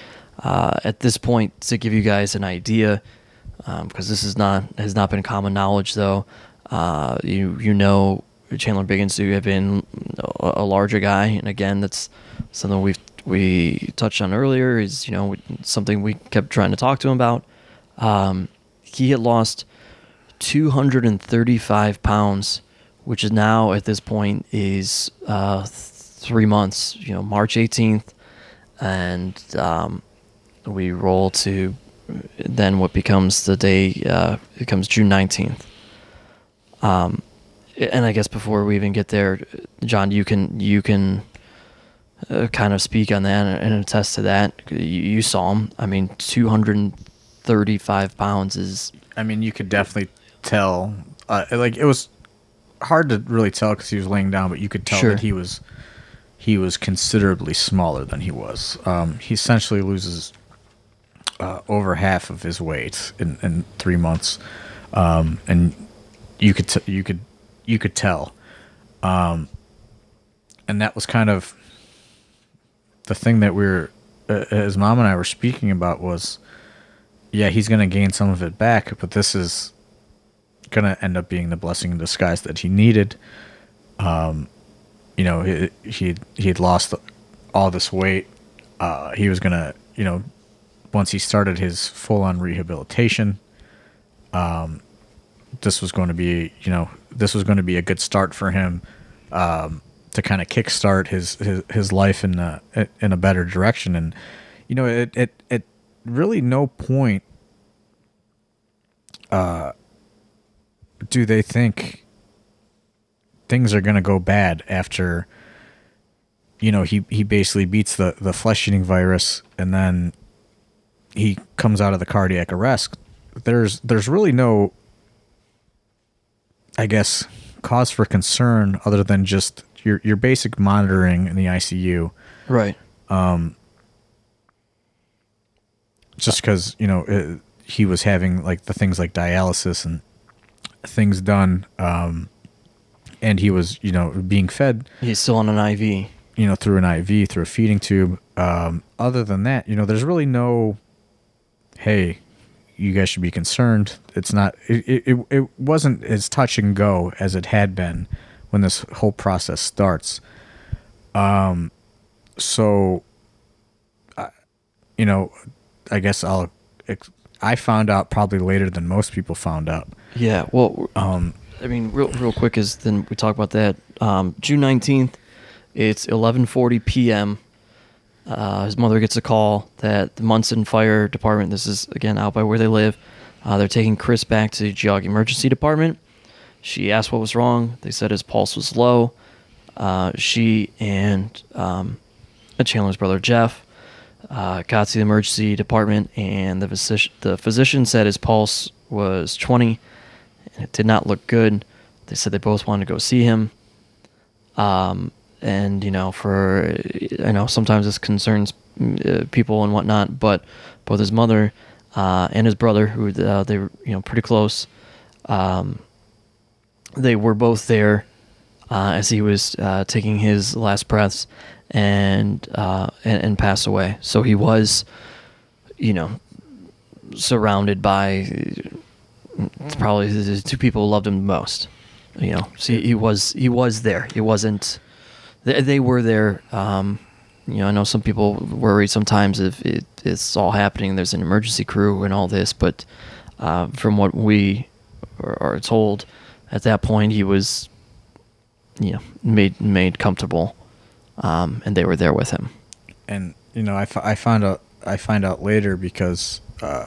Uh, at this point, to give you guys an idea, because this is not has not been common knowledge, though, uh, you you know Chandler Biggins to have been a, larger guy, and again, that's something we've we touched on earlier. Is you know something we kept trying to talk to him about. Um, he had lost 235 pounds, which is now at this point is uh, three months. You know, March 18th, and um, we roll to then what becomes the day uh, becomes June 19th. Um, and I guess before we even get there, John, you can you can uh, kind of speak on that and attest to that. You, you saw him. I mean, 235 pounds is I mean, you could definitely tell. Uh, like it was hard to really tell because he was laying down, but you could tell Sure. that he was he was considerably smaller than he was. Um, he essentially loses uh, over half of his weight in, in three months, um, and you could t- you could you could tell, um, and that was kind of the thing that we were uh, his mom and I were speaking about was yeah, he's going to gain some of it back, but this is going to end up being the blessing in disguise that he needed. Um, you know, he he he had lost all this weight. Uh, he was going to, you know, once he started his full on rehabilitation, um, this was going to be, you know, this was going to be a good start for him um, to kind of kickstart his, his his life in a in a better direction. And you know, it it really no point uh do they think things are going to go bad after you know he he basically beats the the flesh eating virus and then he comes out of the cardiac arrest there's there's really no i guess cause for concern other than just your your basic monitoring in the ICU right. just because you know it, he was having like the things like dialysis and things done um and he was you know being fed He's still on an IV. you know through an iv through a feeding tube um other than that you know there's really no hey you guys should be concerned it's not it it, it, wasn't as touch and go as it had been when this whole process starts um so I you know i guess i'll i found out probably later than most people found out Yeah. Well, um, I mean, real real quick is then we talk about that. Um, June nineteenth, it's eleven forty p.m. Uh, his mother gets a call that the Munson Fire Department. This is again out by where they live. Uh, they're taking Chris back to the Geauga Emergency Department. She asked what was wrong. They said his pulse was low. Uh, she and um, Chandler's brother Jeff uh, got to the emergency department, and the physician, the physician said his pulse was 20, and it did not look good. They said they both wanted to go see him. Um, and you know, for I know sometimes this concerns uh, people and whatnot, but both his mother uh, and his brother, who uh, they were you know pretty close, um, they were both there uh, as he was uh, taking his last breaths and, uh, and and passed away. So he was, you know, surrounded by probably the two people who loved him the most. You know, so he was he was there. He wasn't. They, they were there. Um, you know, I know some people worry sometimes if it, it's all happening. There's an emergency crew and all this, but uh, from what we are, told, at that point he was, you know, made made comfortable, um, and they were there with him. and you know I, f- I found out I find out later because uh,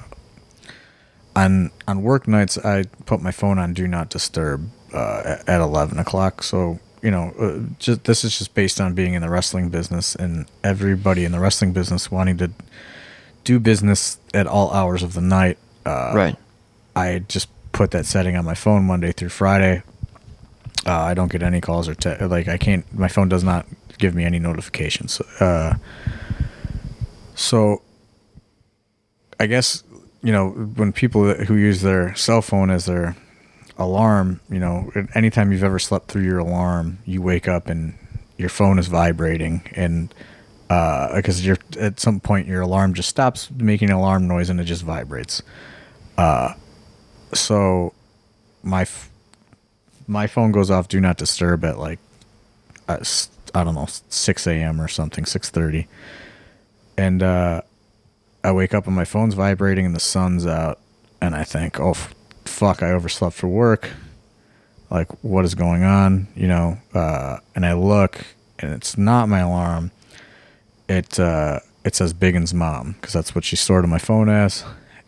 on on work nights I put my phone on do not disturb uh, at, at eleven o'clock. So you know, uh, just this is just based on being in the wrestling business and everybody in the wrestling business wanting to do business at all hours of the night. Uh, right. I just put that setting on my phone Monday through Friday. Uh, I don't get any calls or te- like I can't. My phone does not give me any notifications. Uh, so I guess you know when people who use their cell phone as their alarm, you know, anytime you've ever slept through your alarm, you wake up and your phone is vibrating and uh, because you're at some point your alarm just stops making alarm noise and it just vibrates. Uh, so my f- my phone goes off do not disturb at like uh, I don't know 6 a.m. or something 6:30, and uh, I wake up and my phone's vibrating and the sun's out, and I think, oh fuck, I overslept for work. Like what is going on? You know, uh, and I look and it's not my alarm. It uh, it says Biggin's mom because that's what she stored on my phone as,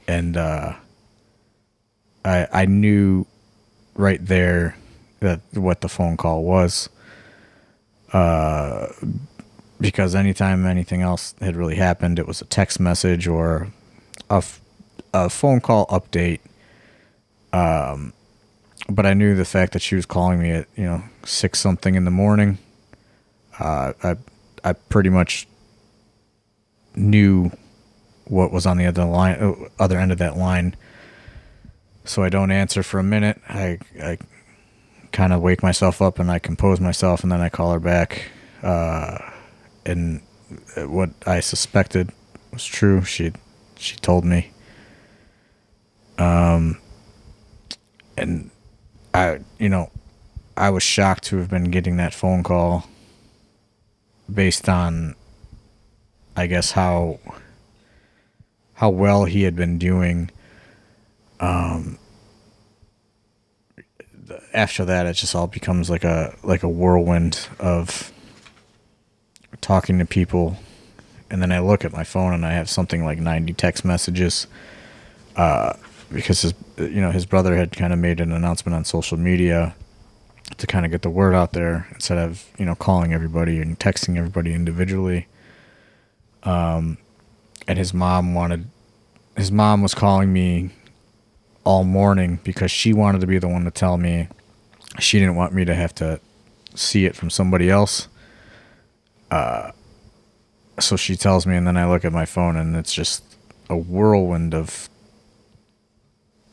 and uh, I I knew right there that what the phone call was. Uh, because anytime anything else had really happened, it was a text message or a, f- a phone call update. Um, but I knew the fact that she was calling me at you know six something in the morning. Uh, I I pretty much knew what was on the other line, uh, other end of that line. So I don't answer for a minute. I I kind of wake myself up and I compose myself, and then I call her back. Uh, and what I suspected was true. She she told me. Um, and I you know I was shocked to have been getting that phone call based on I guess how how well he had been doing. Um after that it just all becomes like a like a whirlwind of talking to people. And then I look at my phone and I have something like 90 text messages. Uh because his you know his brother had kind of made an announcement on social media to kind of get the word out there instead of you know calling everybody and texting everybody individually. Um and his mom wanted his mom was calling me all morning because she wanted to be the one to tell me she didn't want me to have to see it from somebody else. Uh so she tells me and then I look at my phone and it's just a whirlwind of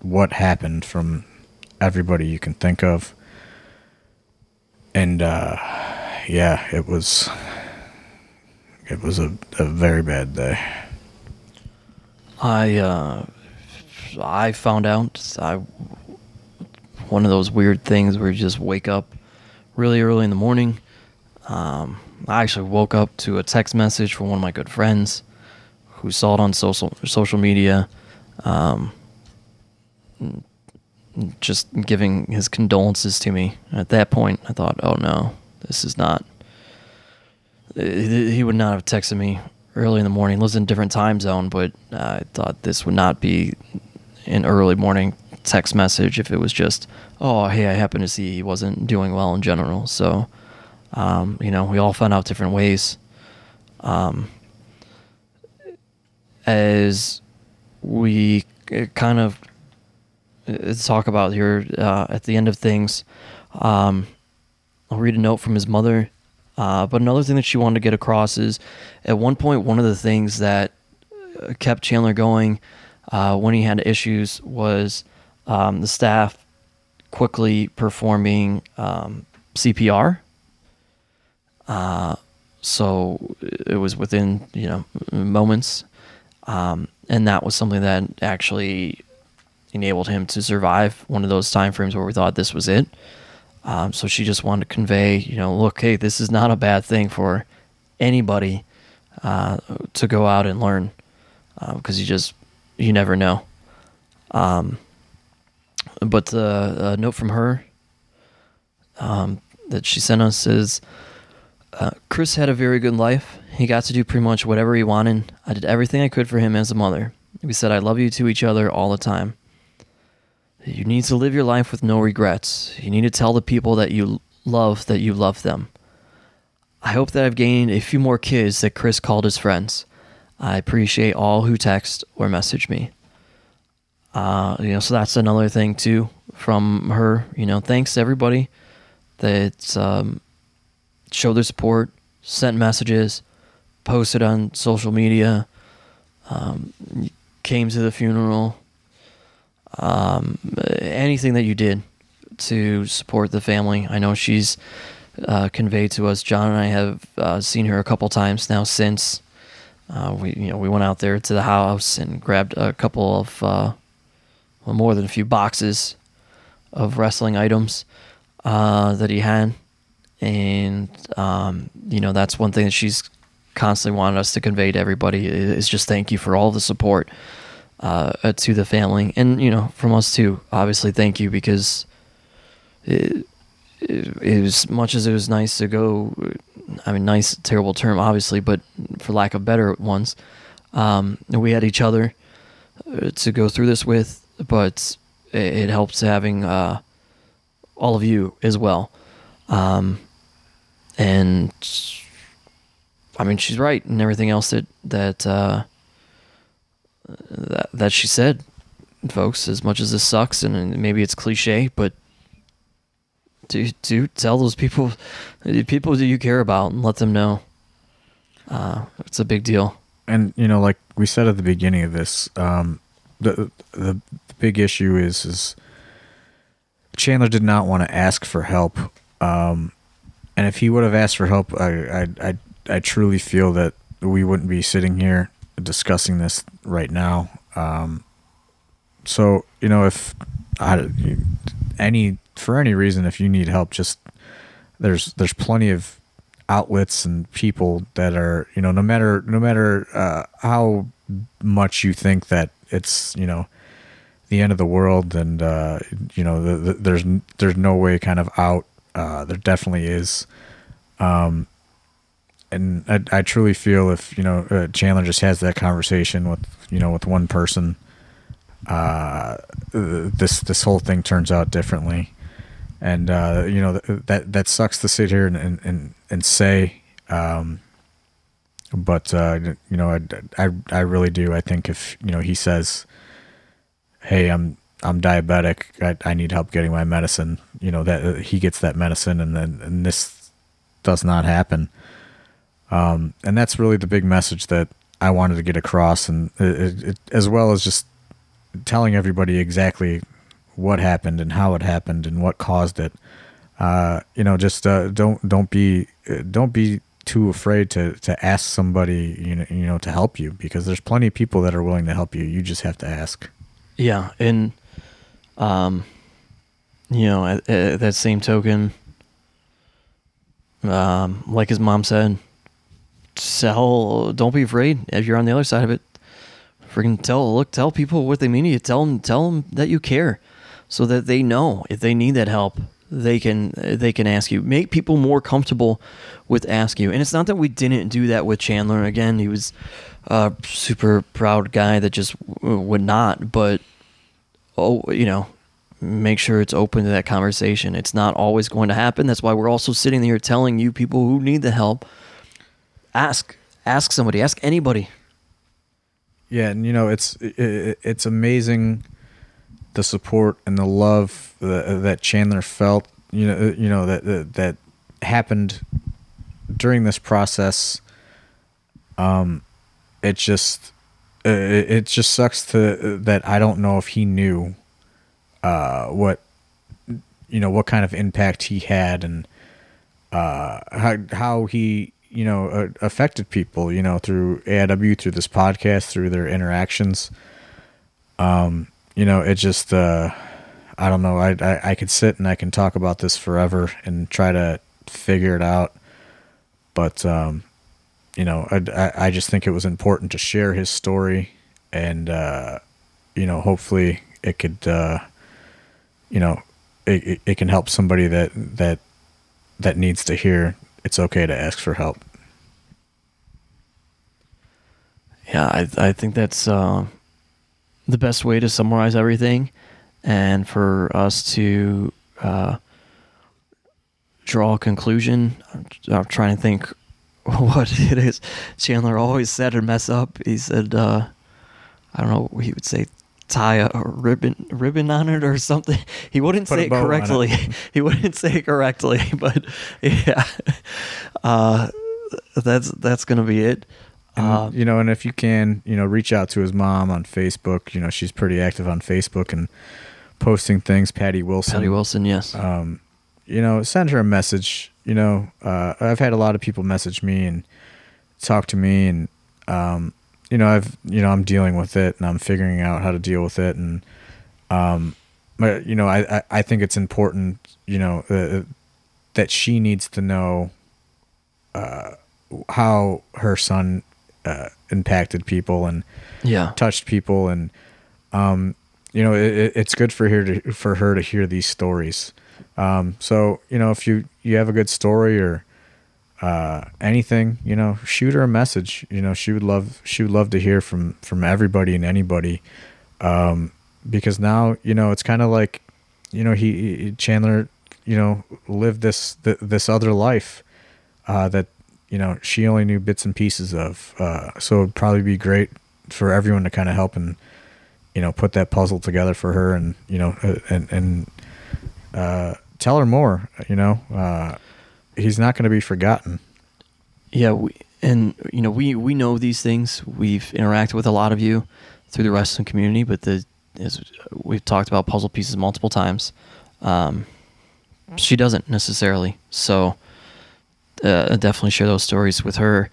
what happened from everybody you can think of. And uh yeah, it was it was a, a very bad day. I uh, I found out I one of those weird things where you just wake up really early in the morning. Um, I actually woke up to a text message from one of my good friends who saw it on social social media, um, just giving his condolences to me. At that point, I thought, "Oh no, this is not." He would not have texted me early in the morning. He Lives in a different time zone, but I thought this would not be an early morning text message if it was just, oh, hey, I happen to see he wasn't doing well in general. So, um, you know, we all found out different ways. Um, as we kind of talk about here uh, at the end of things, um, I'll read a note from his mother. Uh, but another thing that she wanted to get across is at one point, one of the things that uh, kept Chandler going uh, when he had issues was um, the staff quickly performing um, CPR. Uh, so it was within you know moments, um, and that was something that actually enabled him to survive one of those time frames where we thought this was it. Um, so she just wanted to convey, you know, look, hey, this is not a bad thing for anybody uh, to go out and learn because you just you never know. Um, but uh, a note from her um, that she sent us is uh, Chris had a very good life. He got to do pretty much whatever he wanted. I did everything I could for him as a mother. We said I love you to each other all the time. You need to live your life with no regrets. You need to tell the people that you love that you love them. I hope that I've gained a few more kids that Chris called his friends. I appreciate all who text or message me. Uh, you know, so that's another thing too from her. You know, thanks to everybody that um, showed their support, sent messages, posted on social media, um, came to the funeral, um, anything that you did to support the family. I know she's uh, conveyed to us. John and I have uh, seen her a couple times now since uh, we, you know, we went out there to the house and grabbed a couple of, uh, well, more than a few boxes of wrestling items uh, that he had, and um, you know, that's one thing that she's constantly wanted us to convey to everybody is just thank you for all the support uh, to the family, and you know, from us too. Obviously, thank you because it, it, it was much as it was nice to go. I mean, nice, terrible term, obviously, but for lack of better ones, um, we had each other uh, to go through this with, but it, it helps having uh, all of you as well. Um, and I mean, she's right, and everything else that that uh, that that she said, folks. As much as this sucks, and maybe it's cliche, but do do tell those people, people that you care about, and let them know. Uh, it's a big deal. and you know like we said at the beginning of this um the the, the big issue is is chandler did not want to ask for help um and if he would have asked for help i i i, I truly feel that we wouldn't be sitting here discussing this right now. Um so you know if I, any for any reason if you need help just there's there's plenty of outlets and people that are you know no matter no matter uh, how much you think that it's you know the end of the world and uh, you know the, the, there's there's no way kind of out uh, there definitely is. Um and I, I truly feel if you know uh, Chandler just has that conversation with you know with one person uh this this whole thing turns out differently and uh, you know th- that that sucks to sit here and and and, and say, um, but uh, you know I, I I really do. I think if you know he says, "Hey, I'm I'm diabetic. I, I need help getting my medicine," you know that uh, he gets that medicine, and then and this does not happen. Um, and that's really the big message that I wanted to get across, and it, it, as well as just telling everybody exactly what happened and how it happened and what caused it. Uh, you know, just uh, don't don't be uh, don't be too afraid to to ask somebody you know you know to help you because there's plenty of people that are willing to help you. You just have to ask. Yeah, and um, you know, at, at that same token, um, like his mom said, tell. Don't be afraid if you're on the other side of it. Freaking tell, look, tell people what they mean to you. Tell them, tell them that you care, so that they know if they need that help, they can they can ask you. Make people more comfortable with ask you. And it's not that we didn't do that with Chandler. Again, he was a super proud guy that just would not. But oh, you know, make sure it's open to that conversation. It's not always going to happen. That's why we're also sitting here telling you people who need the help. Ask, ask somebody, ask anybody. Yeah, and you know it's it, it's amazing the support and the love that, that Chandler felt. You know, you know that that, that happened during this process. Um, it just it, it just sucks to that I don't know if he knew uh what you know what kind of impact he had and uh how how he you know uh, affected people you know through AIW through this podcast through their interactions. Um you know it just uh I don't know. I, I I could sit and I can talk about this forever and try to figure it out. But um you know I, I, just think it was important to share his story and uh you know hopefully it could uh you know it, it, it can help somebody that that that needs to hear it's okay to ask for help Yeah, I I think that's uh, the best way to summarize everything, and for us to uh, draw a conclusion. I'm, I'm trying to think [laughs] what it is. Chandler always said or mess up. He said, uh, I don't know. What he would say tie a, a ribbon ribbon on it or something. [laughs] He wouldn't Put say it on it. correctly. [laughs] he wouldn't say it correctly, [laughs] but yeah, uh, that's that's gonna be it. and, Uh, you know and if you can you know reach out to his mom on facebook you know she's pretty active on facebook and posting things patty wilson Patty Wilson, yes. um, you know, send her a message. You know, uh, I've had a lot of people message me and talk to me, and um, you know, I've you know, I'm dealing with it, and I'm figuring out how to deal with it, and um, but you know, I I, I think it's important, you know, uh, that she needs to know uh, how her son uh, impacted people and yeah. touched people. And um you know it, it- it's good for her to for her to hear these stories. Um so you know if you you have a good story or uh anything you know shoot her a message. You know she would love she would love to hear from from everybody and anybody. Um because now you know it's kind of like you know he, he Chandler you know lived this th- this other life uh that you know she only knew bits and pieces of uh so it'd probably be great for everyone to kind of help and you know put that puzzle together for her and you know uh, and and uh tell her more you know uh he's not going to be forgotten Yeah, we, and you know we we know these things. We've interacted with a lot of you through the wrestling community, but the as we've talked about puzzle pieces multiple times. Um, she doesn't necessarily, so uh, definitely share those stories with her.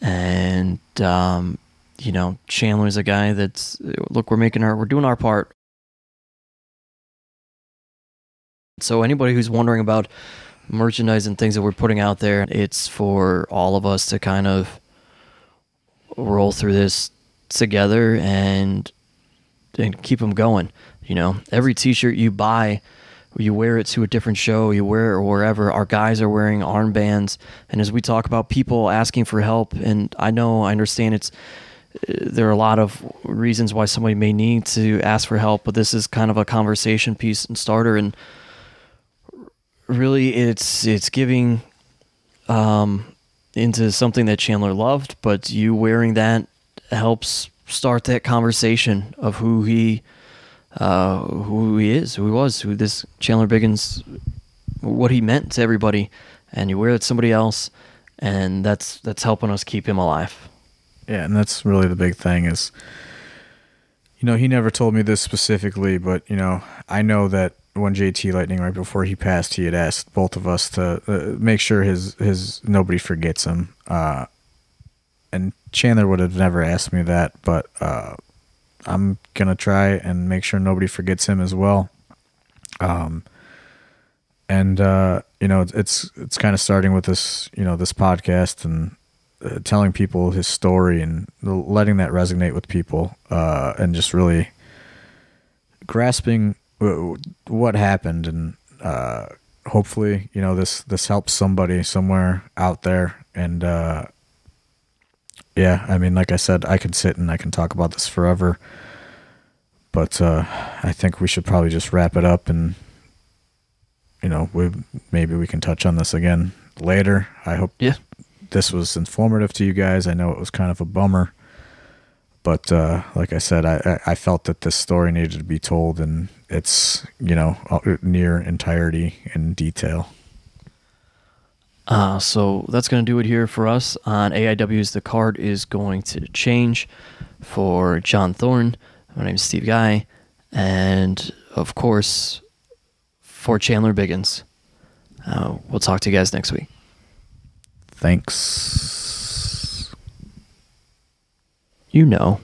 And um, you know, Chandler's a guy that's look, we're making our we're doing our part. So anybody who's wondering about merchandise and things that we're putting out there, it's for all of us to kind of roll through this together and and keep them going. You know, every T-shirt you buy, you wear it to a different show, you wear it wherever. Our guys are wearing armbands, and as we talk about people asking for help, and I know I understand it's uh, there are a lot of reasons why somebody may need to ask for help, but this is kind of a conversation piece and starter and really it's it's giving um into something that Chandler loved, but you wearing that helps start that conversation of who he uh who he is, who he was, who this Chandler Biggins what he meant to everybody and you wear it to somebody else and that's that's helping us keep him alive. yeah and that's really the big thing is you know he never told me this specifically but you know i know that when jt lightning right before he passed he had asked both of us to uh, make sure his his nobody forgets him uh and chandler would have never asked me that but uh i'm gonna try and make sure nobody forgets him as well. Um and uh you know it's it's, kind of starting with this you know this podcast and uh, telling people his story and letting that resonate with people uh, and just really grasping what happened and uh, hopefully you know this this helps somebody somewhere out there and uh, yeah i mean like i said i could sit and i can talk about this forever but uh, I think we should probably just wrap it up and you know we maybe we can touch on this again later. I hope Yeah. this was informative to you guys. I know it was kind of a bummer, but uh, like I said, I, I felt that this story needed to be told in its you know uh, near entirety and detail. Uh, so that's going to do it here for us on AIW's. The card is going to change for John Thorne. My name is Steve Guy. And of course, for Chandler Biggins. Uh, we'll talk to you guys next week. Thanks. You know.